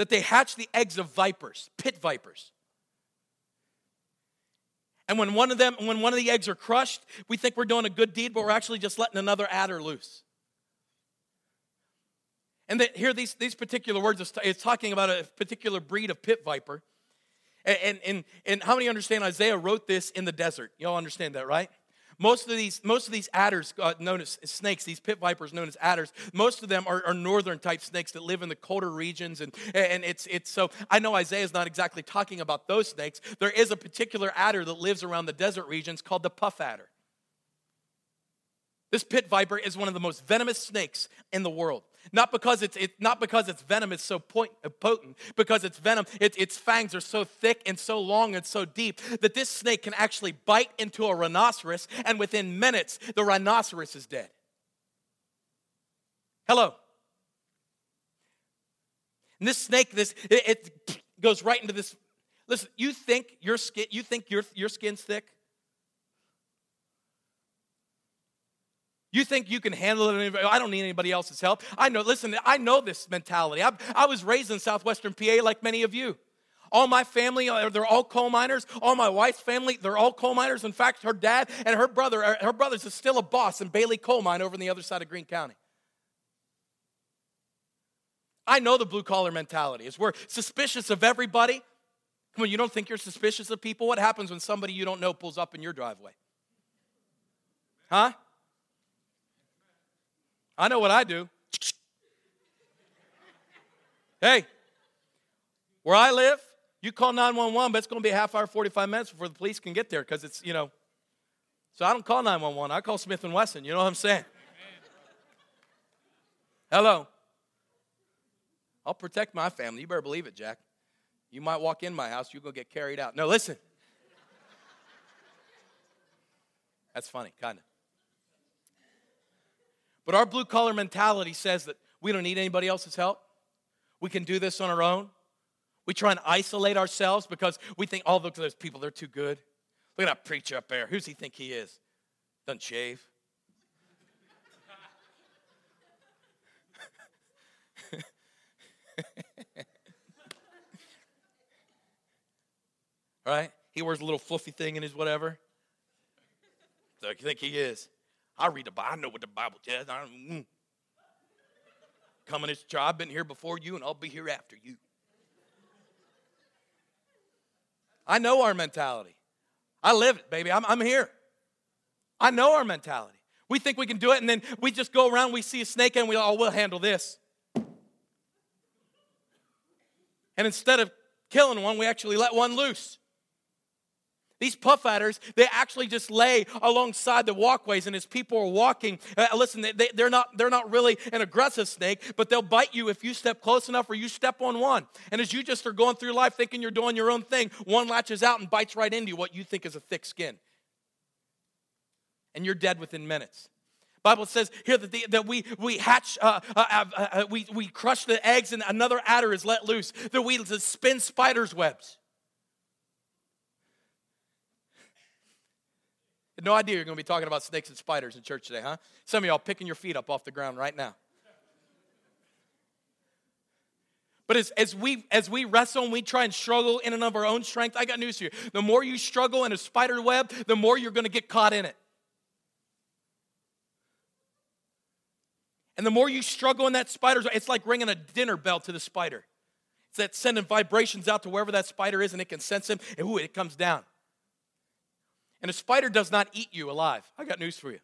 that they hatch the eggs of vipers, pit vipers. And when one of them, when one of the eggs are crushed, we think we're doing a good deed, but we're actually just letting another adder loose. And that here, these, these particular words, it's talking about a particular breed of pit viper. And, and, and how many understand Isaiah wrote this in the desert? Y'all understand that, right? Most of these, most of these adders, uh, known as snakes, these pit vipers known as adders, most of them are, are, northern type snakes that live in the colder regions. And, and it's, it's so, I know Isaiah is not exactly talking about those snakes. There is a particular adder that lives around the desert regions called the puff adder. This pit viper is one of the most venomous snakes in the world. Not because it's it, not because its venom is so point, uh, potent, because its venom, it, its fangs are so thick and so long and so deep that this snake can actually bite into a rhinoceros, and within minutes, the rhinoceros is dead. Hello. And this snake, this it, it goes right into this. Listen, you think your skin, you think your, your skin's thick? You think you can handle it? I don't need anybody else's help. I know, listen, I know this mentality. I, I was raised in southwestern PA like many of you. All my family, uh, they're all coal miners. All my wife's family, they're all coal miners. In fact, her dad and her brother, uh, her brother's is still a boss in Bailey Coal Mine over on the other side of Greene County. I know the blue collar mentality is we're suspicious of everybody. Come on, you don't think you're suspicious of people? What happens when somebody you don't know pulls up in your driveway? Huh? I know what I do. hey, where I live, you call 911, but it's going to be a half hour, 45 minutes before the police can get there because it's, you know. So I don't call 911. I call Smith and Wesson. You know what I'm saying? Hello. I'll protect my family. You better believe it, Jack. You might walk in my house, you're going to get carried out. No, listen. That's funny, kind of. But our blue collar mentality says that we don't need anybody else's help. We can do this on our own. We try and isolate ourselves because we think, oh, look at those people, they're too good. Look at that preacher up there. Who's he think he is? Doesn't shave. right? He wears a little fluffy thing in his whatever. So you think he is? I read the Bible. I know what the Bible says. I, mm. Coming this job, I've been here before you, and I'll be here after you. I know our mentality. I live it, baby. I'm, I'm here. I know our mentality. We think we can do it, and then we just go around, we see a snake, and we, oh, we'll handle this. And instead of killing one, we actually let one loose. These puff adders, they actually just lay alongside the walkways, and as people are walking, uh, listen, they, they're, not, they're not really an aggressive snake, but they'll bite you if you step close enough or you step on one. And as you just are going through life thinking you're doing your own thing, one latches out and bites right into you, what you think is a thick skin. And you're dead within minutes. Bible says here that, the, that we, we hatch, uh, uh, uh, uh we, we crush the eggs and another adder is let loose, that we spin spider's webs. No idea you're going to be talking about snakes and spiders in church today, huh? Some of y'all picking your feet up off the ground right now. But as, as, we, as we wrestle and we try and struggle in and of our own strength, I got news for you. The more you struggle in a spider web, the more you're going to get caught in it. And the more you struggle in that spider, it's like ringing a dinner bell to the spider. It's that sending vibrations out to wherever that spider is and it can sense him, and ooh, it comes down. And a spider does not eat you alive. I got news for you.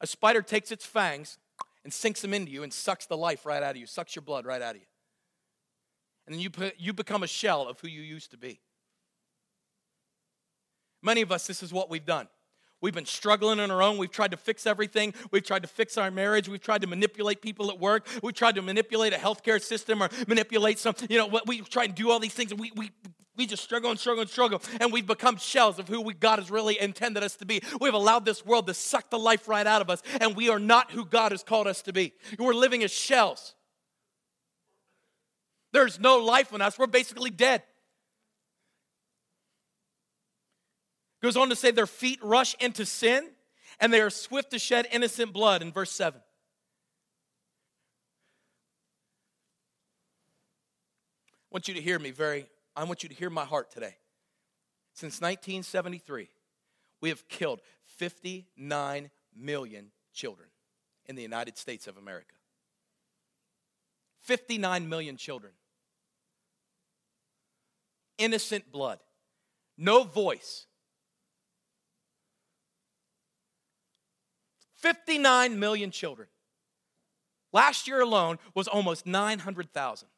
A spider takes its fangs and sinks them into you and sucks the life right out of you, sucks your blood right out of you. And then you, put, you become a shell of who you used to be. Many of us, this is what we've done. We've been struggling on our own. We've tried to fix everything. We've tried to fix our marriage. We've tried to manipulate people at work. We've tried to manipulate a healthcare system or manipulate some, you know, what we try and do all these things and we, we, we just struggle and struggle and struggle. And we've become shells of who we, God has really intended us to be. We've allowed this world to suck the life right out of us. And we are not who God has called us to be. We're living as shells. There's no life in us. We're basically dead. Goes on to say their feet rush into sin and they are swift to shed innocent blood in verse 7. I want you to hear me very, I want you to hear my heart today. Since 1973, we have killed 59 million children in the United States of America. 59 million children. Innocent blood. No voice 59 million children. Last year alone was almost 900,000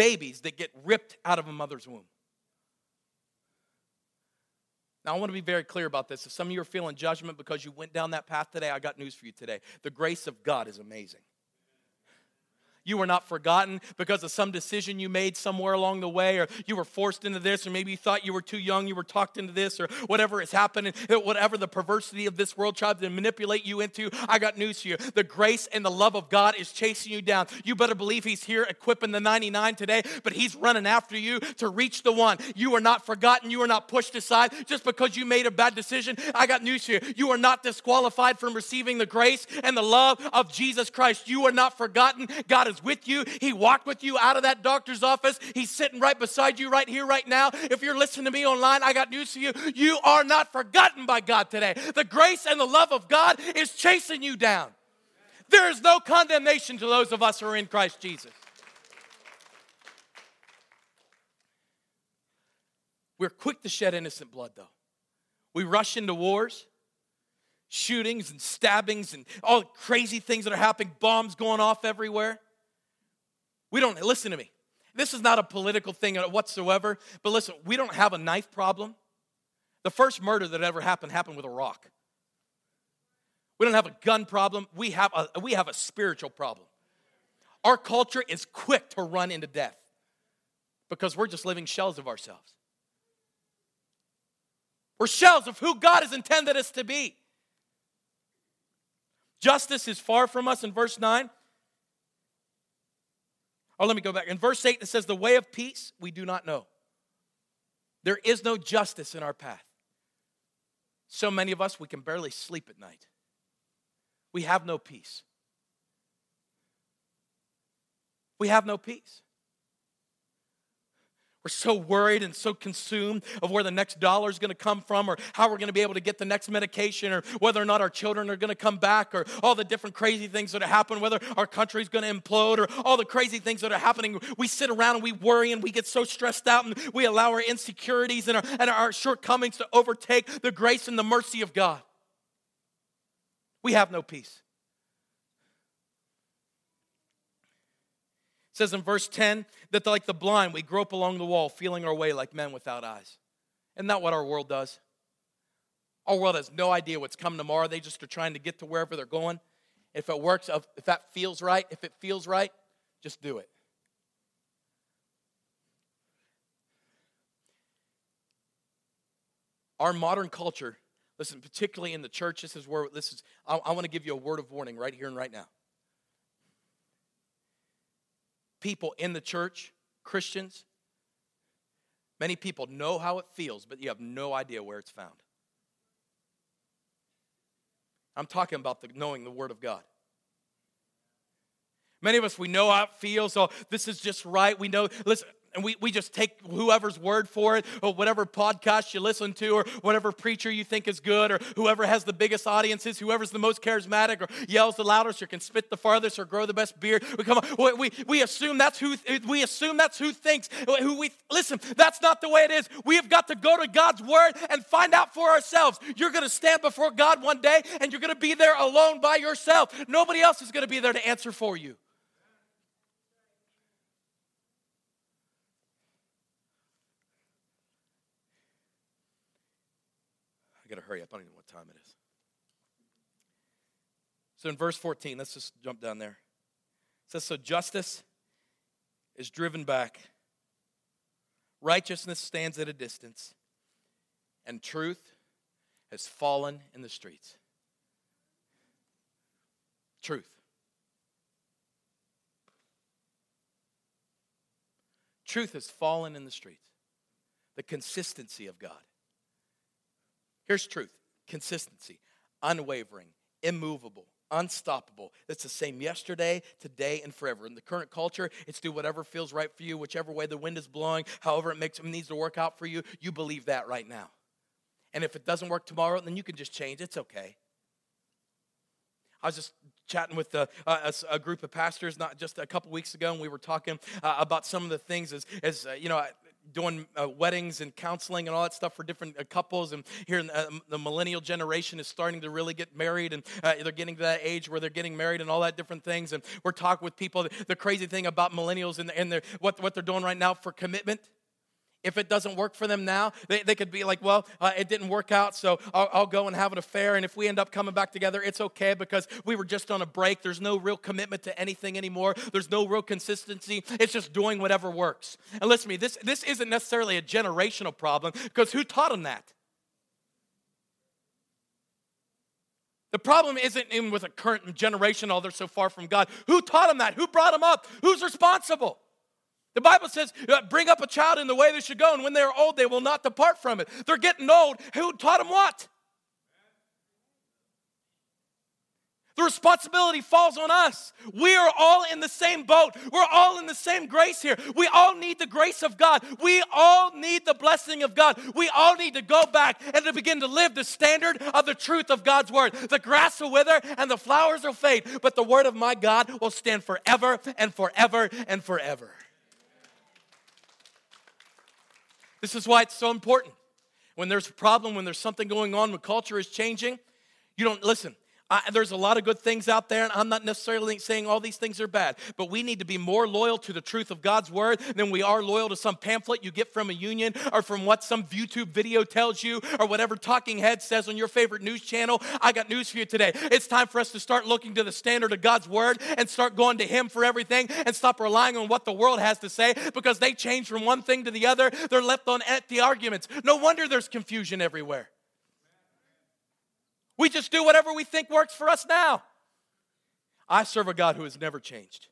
babies that get ripped out of a mother's womb. Now, I want to be very clear about this. If some of you are feeling judgment because you went down that path today, I got news for you today. The grace of God is amazing. You were not forgotten because of some decision you made somewhere along the way, or you were forced into this, or maybe you thought you were too young, you were talked into this, or whatever has happened, uh, whatever the perversity of this world tried to manipulate you into. I got news for you. The grace and the love of God is chasing you down. You better believe He's here equipping the 99 today, but He's running after you to reach the one. You are not forgotten. You are not pushed aside just because you made a bad decision. I got news for you. You are not disqualified from receiving the grace and the love of Jesus Christ. You are not forgotten. God is with you. He walked with you out of that doctor's office. He's sitting right beside you right here, right now. If you're listening to me online, I got news for you. You are not forgotten by God today. The grace and the love of God is chasing you down. There is no condemnation to those of us who are in Christ Jesus. We're quick to shed innocent blood, though. We rush into wars shootings and stabbings and all crazy things that are happening, bombs going off everywhere. We don't, listen to me. This is not a political thing whatsoever, but listen, we don't have a knife problem. The first murder that ever happened happened with a rock. We don't have a gun problem, we have a, we have a spiritual problem. Our culture is quick to run into death because we're just living shells of ourselves. We're shells of who God has intended us to be. Justice is far from us in verse 9. Or let me go back. In verse 8, it says, The way of peace we do not know. There is no justice in our path. So many of us, we can barely sleep at night. We have no peace. We have no peace. We're so worried and so consumed of where the next dollar is going to come from or how we're going to be able to get the next medication or whether or not our children are going to come back or all the different crazy things that are happening, whether our country is going to implode or all the crazy things that are happening. We sit around and we worry and we get so stressed out and we allow our insecurities and our, and our shortcomings to overtake the grace and the mercy of God. We have no peace. Says in verse 10 that like the blind, we grope along the wall, feeling our way like men without eyes. Isn't that what our world does? Our world has no idea what's coming tomorrow. They just are trying to get to wherever they're going. If it works, if that feels right, if it feels right, just do it. Our modern culture, listen, particularly in the church, this is where this is, I, I want to give you a word of warning right here and right now people in the church, Christians, many people know how it feels, but you have no idea where it's found. I'm talking about the, knowing the Word of God. Many of us, we know how it feels. So this is just right. We know, listen, and we, we just take whoever's word for it, or whatever podcast you listen to, or whatever preacher you think is good, or whoever has the biggest audiences, whoever's the most charismatic, or yells the loudest, or can spit the farthest, or grow the best beard. We come on, we, we assume that's who we assume that's who thinks. Who we listen, that's not the way it is. We have got to go to God's word and find out for ourselves. You're gonna stand before God one day, and you're gonna be there alone by yourself. Nobody else is gonna be there to answer for you. Got to hurry up. I don't even know what time it is. So in verse 14, let's just jump down there. It says, So justice is driven back, righteousness stands at a distance, and truth has fallen in the streets. Truth. Truth has fallen in the streets. The consistency of God. Here's truth consistency, unwavering, immovable, unstoppable. It's the same yesterday, today, and forever. In the current culture, it's do whatever feels right for you, whichever way the wind is blowing, however it makes it needs to work out for you. You believe that right now. And if it doesn't work tomorrow, then you can just change. It's okay. I was just chatting with a, a, a, group of pastors not just a couple weeks ago, and we were talking uh, about some of the things as, as uh, you know, doing uh, weddings and counseling and all that stuff for different uh, couples. And here in, uh, the millennial generation is starting to really get married, and uh, they're getting to that age where they're getting married and all that different things. And we're talking with people. The crazy thing about millennials and, and what, what they're doing right now for commitment if it doesn't work for them now, they, they could be like, well, uh, it didn't work out, so I'll, I'll, go and have an affair. And if we end up coming back together, it's okay because we were just on a break. There's no real commitment to anything anymore, there's no real consistency. It's just doing whatever works. And listen to me, this, this isn't necessarily a generational problem because who taught them that? The problem isn't in with a current generation, all they're so far from God. Who taught them that? Who brought them up? Who's responsible? The Bible says, uh, bring up a child in the way they should go, and when they are old, they will not depart from it. They're getting old. Who taught them what? The responsibility falls on us. We are all in the same boat. We're all in the same grace here. We all need the grace of God. We all need the blessing of God. We all need to go back and to begin to live the standard of the truth of God's word. The grass will wither and the flowers will fade, but the word of my God will stand forever and forever and forever. This is why it's so important. When there's a problem, when there's something going on, when culture is changing, you don't listen. I, there's a lot of good things out there, and I'm not necessarily saying all these things are bad, but we need to be more loyal to the truth of God's word than we are loyal to some pamphlet you get from a union or from what some YouTube video tells you or whatever talking head says on your favorite news channel. I got news for you today. It's time for us to start looking to the standard of God's word and start going to Him for everything and stop relying on what the world has to say because they change from one thing to the other. They're left on empty arguments. No wonder there's confusion everywhere. We just do whatever we think works for us now. I serve a God who has never changed.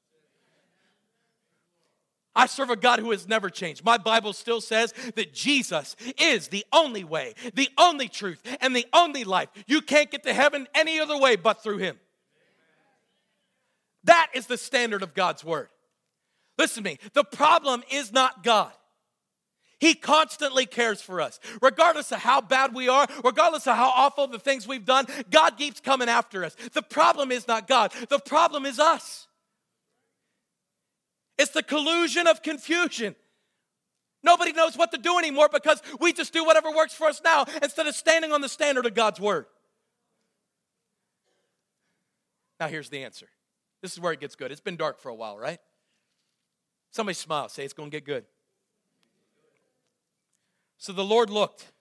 I serve a God who has never changed. My Bible still says that Jesus is the only way, the only truth, and the only life. You can't get to heaven any other way but through Him. That is the standard of God's Word. Listen to me. The problem is not God. He constantly cares for us. Regardless of how bad we are, regardless of how awful the things we've done, God keeps coming after us. The problem is not God, the problem is us. It's the collusion of confusion. Nobody knows what to do anymore because we just do whatever works for us now instead of standing on the standard of God's word. Now, here's the answer. This is where it gets good. It's been dark for a while, right? Somebody smile, say it's going to get good. So the Lord looked.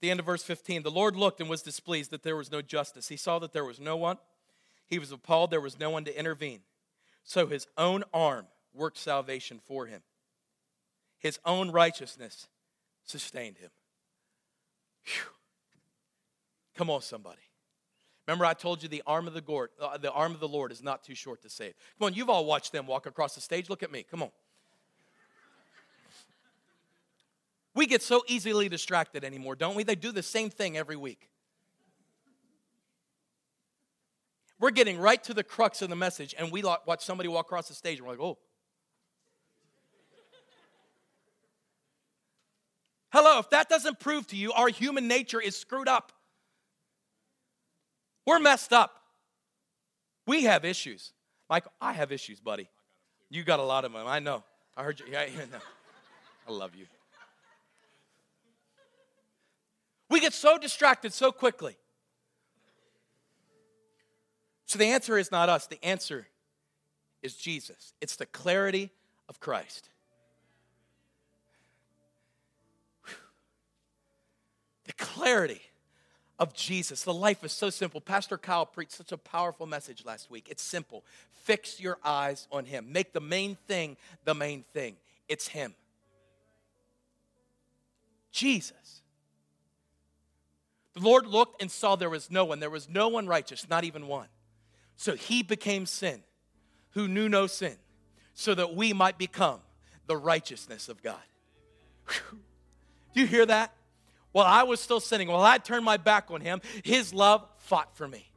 The end of verse 15, the Lord looked and was displeased that there was no justice. He saw that there was no one. He was appalled there was no one to intervene. So his own arm worked salvation for him. His own righteousness sustained him. Whew. Come on, somebody. Remember, I told you the arm of the uh, the arm of the Lord is not too short to save. Come on, you've all watched them walk across the stage. Look at me. Come on. We get so easily distracted anymore, don't we? They do the same thing every week. We're getting right to the crux of the message, and we watch somebody walk across the stage, and we're like, oh. Hello, if that doesn't prove to you our human nature is screwed up, we're messed up. We have issues. Michael, I have issues, buddy. You got a lot of them. I know. I heard you. Yeah. I love you. We get so distracted so quickly. So the answer is not us, the answer is Jesus. It's the clarity of Christ. The clarity of Jesus. The life is so simple. Pastor Kyle preached such a powerful message last week. It's simple. Fix your eyes on Him. Make the main thing the main thing. It's Him. Jesus. The Lord looked and saw there was no one. There was no one righteous, not even one. So He became sin, who knew no sin, so that we might become the righteousness of God. Do you hear that? While I was still sinning, while I turned my back on him, his love fought for me.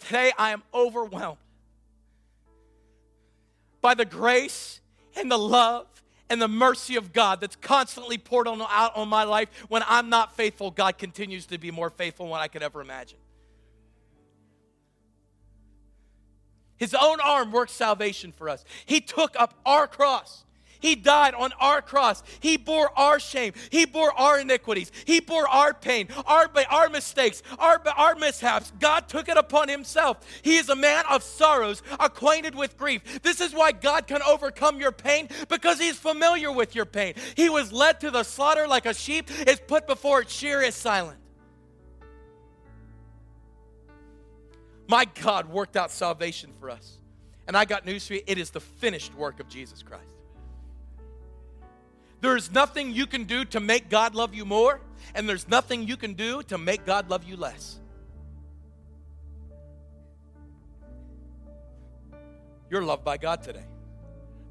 Today I am overwhelmed by the grace and the love and the mercy of God that's constantly poured on, out on my life. When I'm not faithful, God continues to be more faithful than I could ever imagine. His own arm works salvation for us. He took up our cross. He died on our cross. He bore our shame. He bore our iniquities. He bore our pain, our, our mistakes, our, our mishaps. God took it upon himself. He is a man of sorrows, acquainted with grief. This is why God can overcome your pain because he's familiar with your pain. He was led to the slaughter like a sheep is put before its shear is silent. My God worked out salvation for us. And I got news for you it is the finished work of Jesus Christ. There's nothing you can do to make God love you more, and there's nothing you can do to make God love you less. You're loved by God today.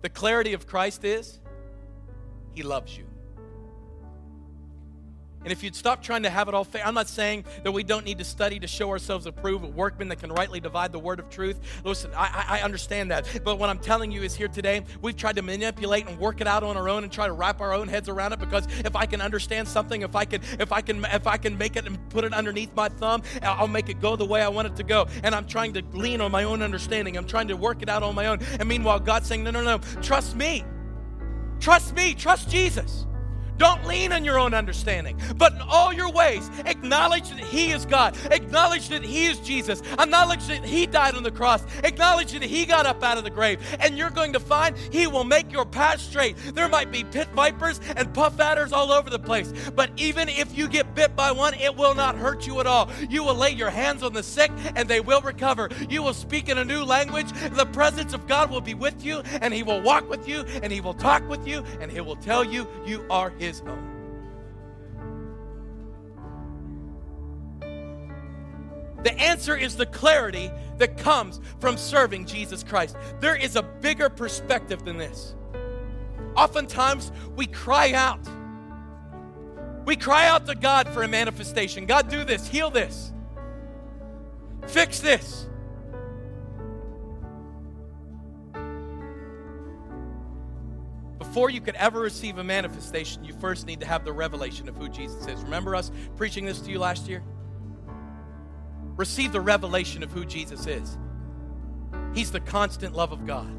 The clarity of Christ is He loves you. And if you'd stop trying to have it all fair, I'm not saying that we don't need to study to show ourselves approved, a workmen that can rightly divide the word of truth. Listen, I, I understand that. But what I'm telling you is here today, we've tried to manipulate and work it out on our own and try to wrap our own heads around it because if I can understand something, if I can, if I can, if I can make it and put it underneath my thumb, I'll make it go the way I want it to go. And I'm trying to lean on my own understanding. I'm trying to work it out on my own. And meanwhile, God's saying, no, no, no, trust me. Trust me. Trust Jesus. Don't lean on your own understanding, but in all your ways, acknowledge that He is God. Acknowledge that He is Jesus. Acknowledge that He died on the cross. Acknowledge that He got up out of the grave. And you're going to find He will make your path straight. There might be pit vipers and puff adders all over the place, but even if you get bit by one, it will not hurt you at all. You will lay your hands on the sick and they will recover. You will speak in a new language. The presence of God will be with you and He will walk with you and He will talk with you and He will tell you you are His his own. The answer is the clarity that comes from serving Jesus Christ. There is a bigger perspective than this. Oftentimes, we cry out. We cry out to God for a manifestation. God, do this, heal this, fix this. Before you could ever receive a manifestation, you first need to have the revelation of who Jesus is. Remember us preaching this to you last year? Receive the revelation of who Jesus is. He's the constant love of God.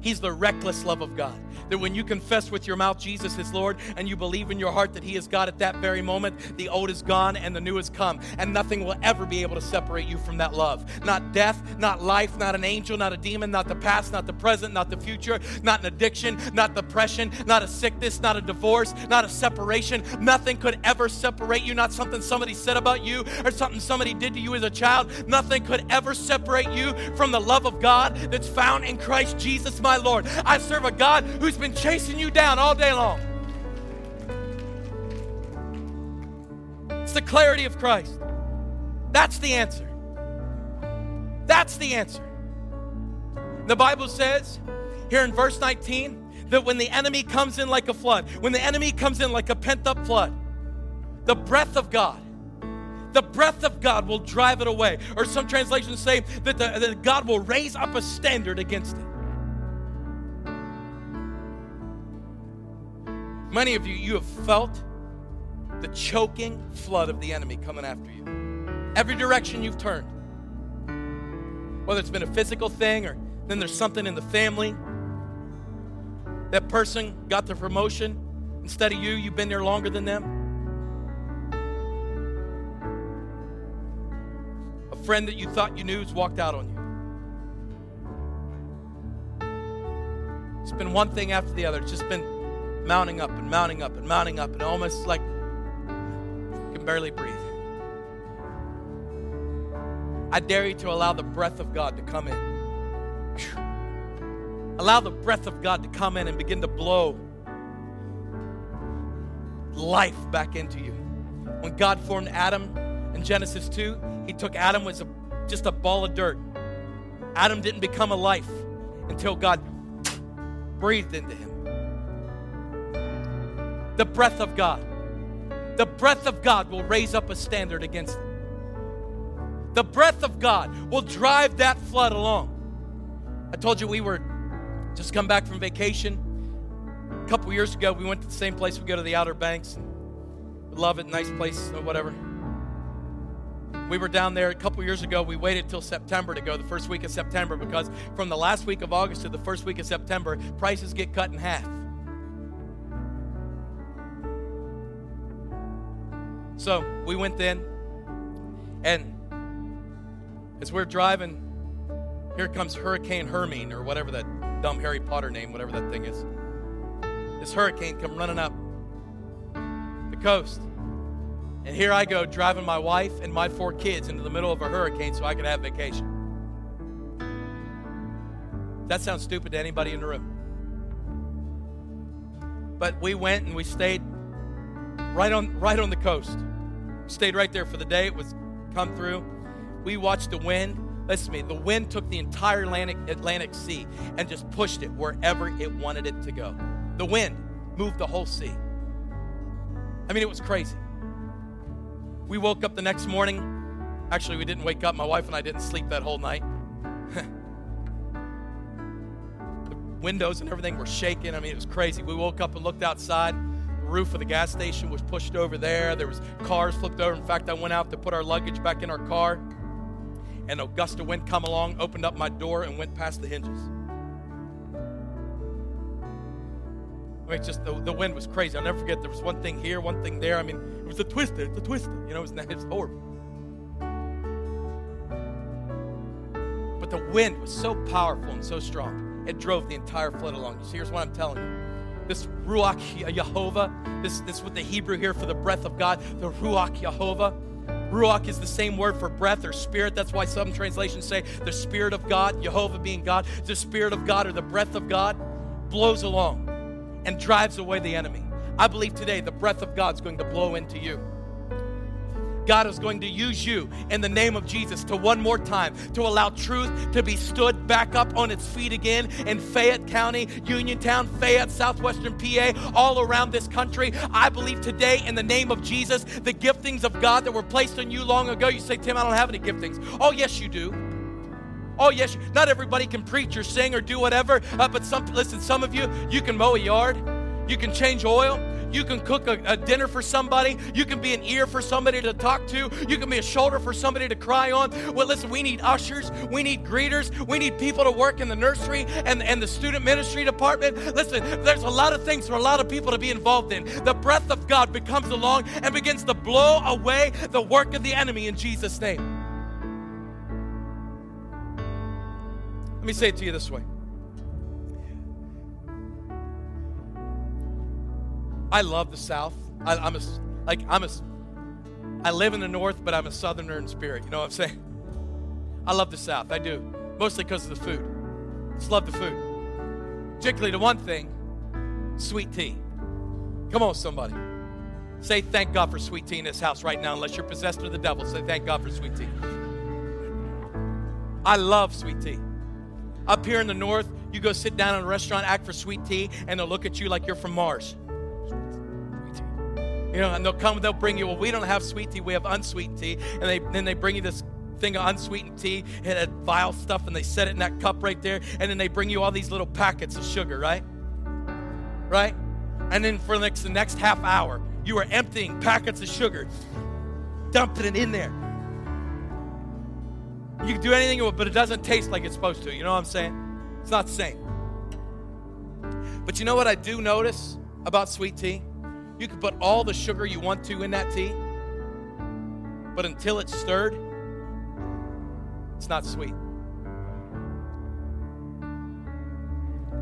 He's the reckless love of God. That when you confess with your mouth Jesus is Lord and you believe in your heart that He is God at that very moment, the old is gone and the new has come. And nothing will ever be able to separate you from that love. Not death, not life, not an angel, not a demon, not the past, not the present, not the future, not an addiction, not depression, not a sickness, not a divorce, not a separation. Nothing could ever separate you. Not something somebody said about you or something somebody did to you as a child. Nothing could ever separate you from the love of God that's found in Christ Jesus, my Lord. I serve a God who's been chasing you down all day long. It's the clarity of Christ. That's the answer. That's the answer. The Bible says here in verse 19 that when the enemy comes in like a flood, when the enemy comes in like a pent up flood, the breath of God, the breath of God will drive it away. Or some translations say that, the, that God will raise up a standard against it. Many of you, you have felt the choking flood of the enemy coming after you. Every direction you've turned. Whether it's been a physical thing or then there's something in the family. That person got the promotion. Instead of you, you've been there longer than them. A friend that you thought you knew has walked out on you. It's been one thing after the other. It's just been mounting up and mounting up and mounting up and almost like you can barely breathe. I dare you to allow the breath of God to come in. Allow the breath of God to come in and begin to blow life back into you. When God formed Adam in Genesis 2, he took Adam was a, just a ball of dirt. Adam didn't become a life until God breathed into him. The breath of God. The breath of God will raise up a standard against it. The breath of God will drive that flood along. I told you we were just come back from vacation. A couple years ago, we went to the same place we go to the Outer Banks. We love it, nice place, or whatever. We were down there a couple years ago. We waited till September to go, the first week of September, because from the last week of August to the first week of September, prices get cut in half. So we went then, and as we're driving, here comes Hurricane Hermine, or whatever that dumb Harry Potter name, whatever that thing is. This hurricane come running up the coast. And here I go driving my wife and my four kids into the middle of a hurricane so I could have vacation. That sounds stupid to anybody in the room. But we went and we stayed right on right on the coast. Stayed right there for the day. It was come through. We watched the wind. Listen to me. The wind took the entire Atlantic, Atlantic Sea and just pushed it wherever it wanted it to go. The wind moved the whole sea. I mean, it was crazy. We woke up the next morning. Actually, we didn't wake up. My wife and I didn't sleep that whole night. the windows and everything were shaking. I mean, it was crazy. We woke up and looked outside. Roof of the gas station was pushed over there. There was cars flipped over. In fact, I went out to put our luggage back in our car. And a gust of wind come along, opened up my door, and went past the hinges. I mean, just the, the wind was crazy. I'll never forget. There was one thing here, one thing there. I mean, it was a twister. It's a twister. You know, it was, it was horrible. But the wind was so powerful and so strong, it drove the entire flood along. So here's what I'm telling you. This Ruach Yehovah, this, this with the Hebrew here for the breath of God, the Ruach Yehovah. Ruach is the same word for breath or spirit. That's why some translations say the Spirit of God, Jehovah being God, the Spirit of God or the breath of God blows along and drives away the enemy. I believe today the breath of God is going to blow into you. God is going to use you in the name of Jesus to one more time to allow truth to be stood back up on its feet again in Fayette County, Uniontown, Fayette, Southwestern PA, all around this country. I believe today in the name of Jesus, the giftings of God that were placed on you long ago. You say, Tim, I don't have any giftings. Oh, yes, you do. Oh, yes, not everybody can preach or sing or do whatever, uh, but some, listen, some of you, you can mow a yard, you can change oil, you can cook a, a, dinner for somebody. You can be an ear for somebody to talk to. You can be a shoulder for somebody to cry on. Well, listen, we need ushers. We need greeters. We need people to work in the nursery and, and the student ministry department. Listen, there's a lot of things for a lot of people to be involved in. The breath of God becomes along and begins to blow away the work of the enemy in Jesus' name. Let me say it to you this way. I love the South. I, am a like I'm a. I live in the North, but I'm a Southerner in spirit. You know what I'm saying? I love the South. I do, mostly because of the food. Just love the food. Particularly the one thing, sweet tea. Come on, somebody. Say thank God for sweet tea in this house right now, unless you're possessed of the devil. Say thank God for sweet tea. I love sweet tea. Up here in the north, you go sit down in a restaurant, act for sweet tea, and they'll look at you like you're from Mars. You know, and they'll come, they'll bring you, well, we don't have sweet tea, we have unsweetened tea. And they, then they bring you this thing of unsweetened tea and that vile stuff, and they set it in that cup right there. And then they bring you all these little packets of sugar, right? Right? And then for the next, the next half hour, you are emptying packets of sugar, dumping it in there. You can do anything, but it doesn't taste like it's supposed to. You know what I'm saying? It's not the same. But you know what I do notice about sweet tea? You can put all the sugar you want to in that tea, but until it's stirred, it's not sweet.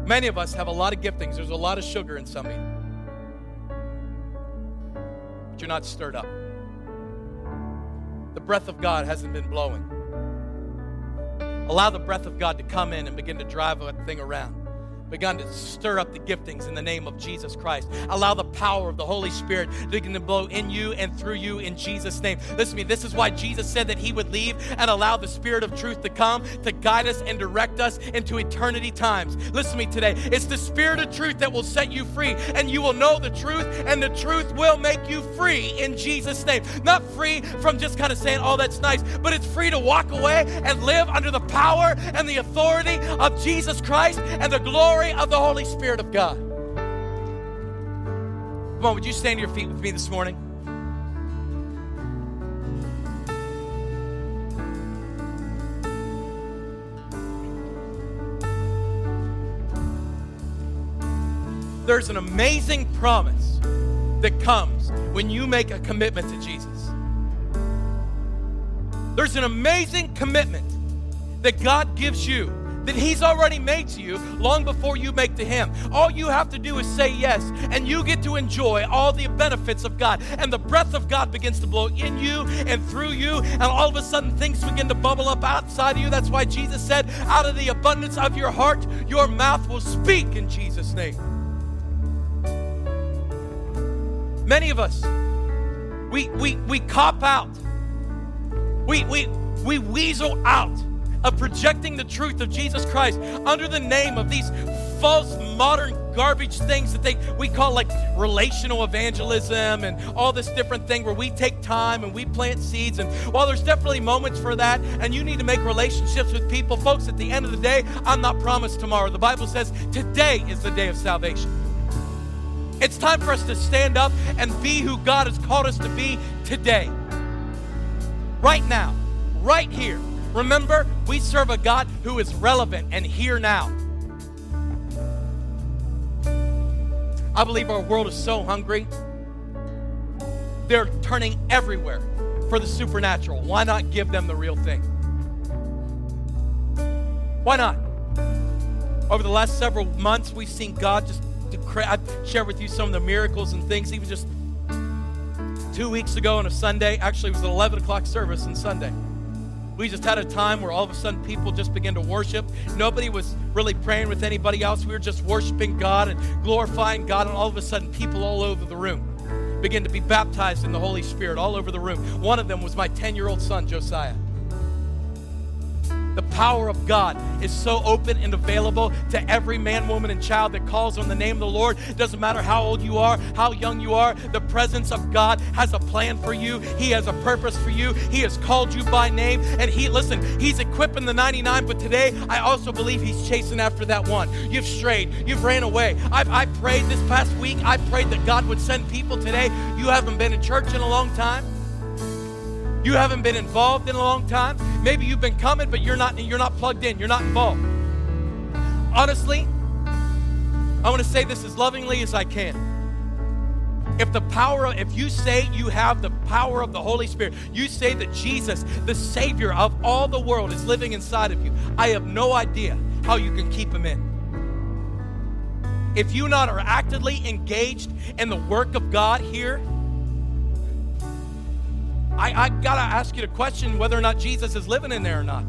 Many of us have a lot of giftings. There's a lot of sugar in some of you. But you're not stirred up. The breath of God hasn't been blowing. Allow the breath of God to come in and begin to drive that thing around begun to stir up the giftings in the name of Jesus Christ. Allow the power of the Holy Spirit to begin to blow in you and through you in Jesus' name. Listen to me, this is why Jesus said that He would leave and allow the Spirit of truth to come to guide us and direct us into eternity times. Listen to me today. It's the Spirit of truth that will set you free, and you will know the truth, and the truth will make you free in Jesus' name. Not free from just kind of saying, oh, that's nice, but it's free to walk away and live under the power and the authority of Jesus Christ and the glory glory of the Holy Spirit of God. Come on, would you stand to your feet with me this morning? There's an amazing promise that comes when you make a commitment to Jesus. There's an amazing commitment that God gives you that He's already made to you long before you make to Him. All you have to do is say yes, and you get to enjoy all the benefits of God. And the breath of God begins to blow in you and through you, and all of a sudden things begin to bubble up outside of you. That's why Jesus said, Out of the abundance of your heart, your mouth will speak in Jesus' name. Many of us, we, we, we cop out. We, we, we weasel out of projecting the truth of Jesus Christ under the name of these false modern garbage things that they we call like relational evangelism and all this different thing where we take time and we plant seeds. And while there's definitely moments for that and you need to make relationships with people folks at the end of the day I'm not promised tomorrow. The Bible says today is the day of salvation. It's time for us to stand up and be who God has called us to be today. Right now. Right here Remember, we serve a God who is relevant and here now. I believe our world is so hungry. They're turning everywhere for the supernatural. Why not give them the real thing? Why not? Over the last several months, we've seen God just, I've shared with you some of the miracles and things, even just two weeks ago on a Sunday. Actually, it was an 11 o'clock service on Sunday. We just had a time where all of a sudden people just began to worship. Nobody was really praying with anybody else. We were just worshiping God and glorifying God, and all of a sudden people all over the room began to be baptized in the Holy Spirit all over the room. One of them was my 10 year old son, Josiah. The power of God is so open and available to every man, woman, and child that calls on the name of the Lord. It doesn't matter how old you are, how young you are, the presence of God has a plan for you. He has a purpose for you. He has called you by name. And He, listen, He's equipping the 99, but today I also believe He's chasing after that one. You've strayed, you've ran away. I've, I prayed this past week, I prayed that God would send people today. You haven't been in church in a long time. You haven't been involved in a long time. Maybe you've been coming, but you're not you're not plugged in. You're not involved. Honestly, I want to say this as lovingly as I can. If the power of, if you say you have the power of the Holy Spirit, you say that Jesus, the Savior of all the world, is living inside of you, I have no idea how you can keep him in. If you not are actively engaged in the work of God here, I, I got to ask you to question whether or not Jesus is living in there or not.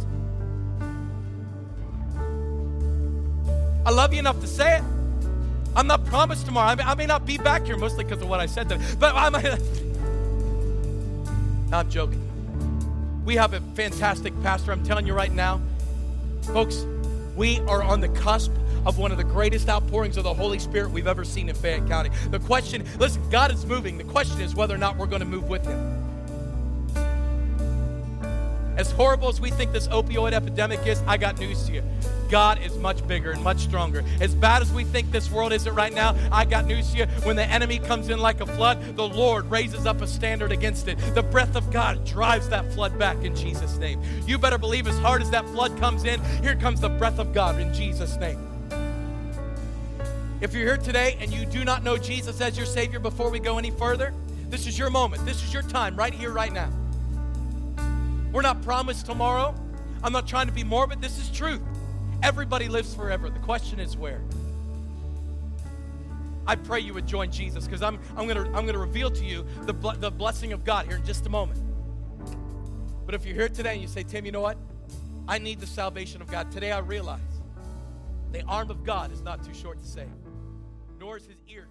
I love you enough to say it. I'm not promised tomorrow. I may, I may not be back here mostly because of what I said today, but I might. I'm joking. We have a fantastic pastor. I'm telling you right now, folks, we are on the cusp of one of the greatest outpourings of the Holy Spirit we've ever seen in Fayette County. The question, listen, God is moving. The question is whether or not we're going to move with Him. As horrible as we think this opioid epidemic is, I got news to you. God is much bigger and much stronger. As bad as we think this world isn't right now, I got news to you. When the enemy comes in like a flood, the Lord raises up a standard against it. The breath of God drives that flood back in Jesus' name. You better believe as hard as that flood comes in, here comes the breath of God in Jesus' name. If you're here today and you do not know Jesus as your Savior before we go any further, this is your moment. This is your time right here, right now. We're not promised tomorrow. I'm not trying to be morbid. This is truth. Everybody lives forever. The question is where. I pray you would join Jesus because I'm, I'm going to I'm gonna reveal to you the, the blessing of God here in just a moment. But if you're here today and you say, Tim, you know what? I need the salvation of God. Today I realize the arm of God is not too short to save, nor is his ear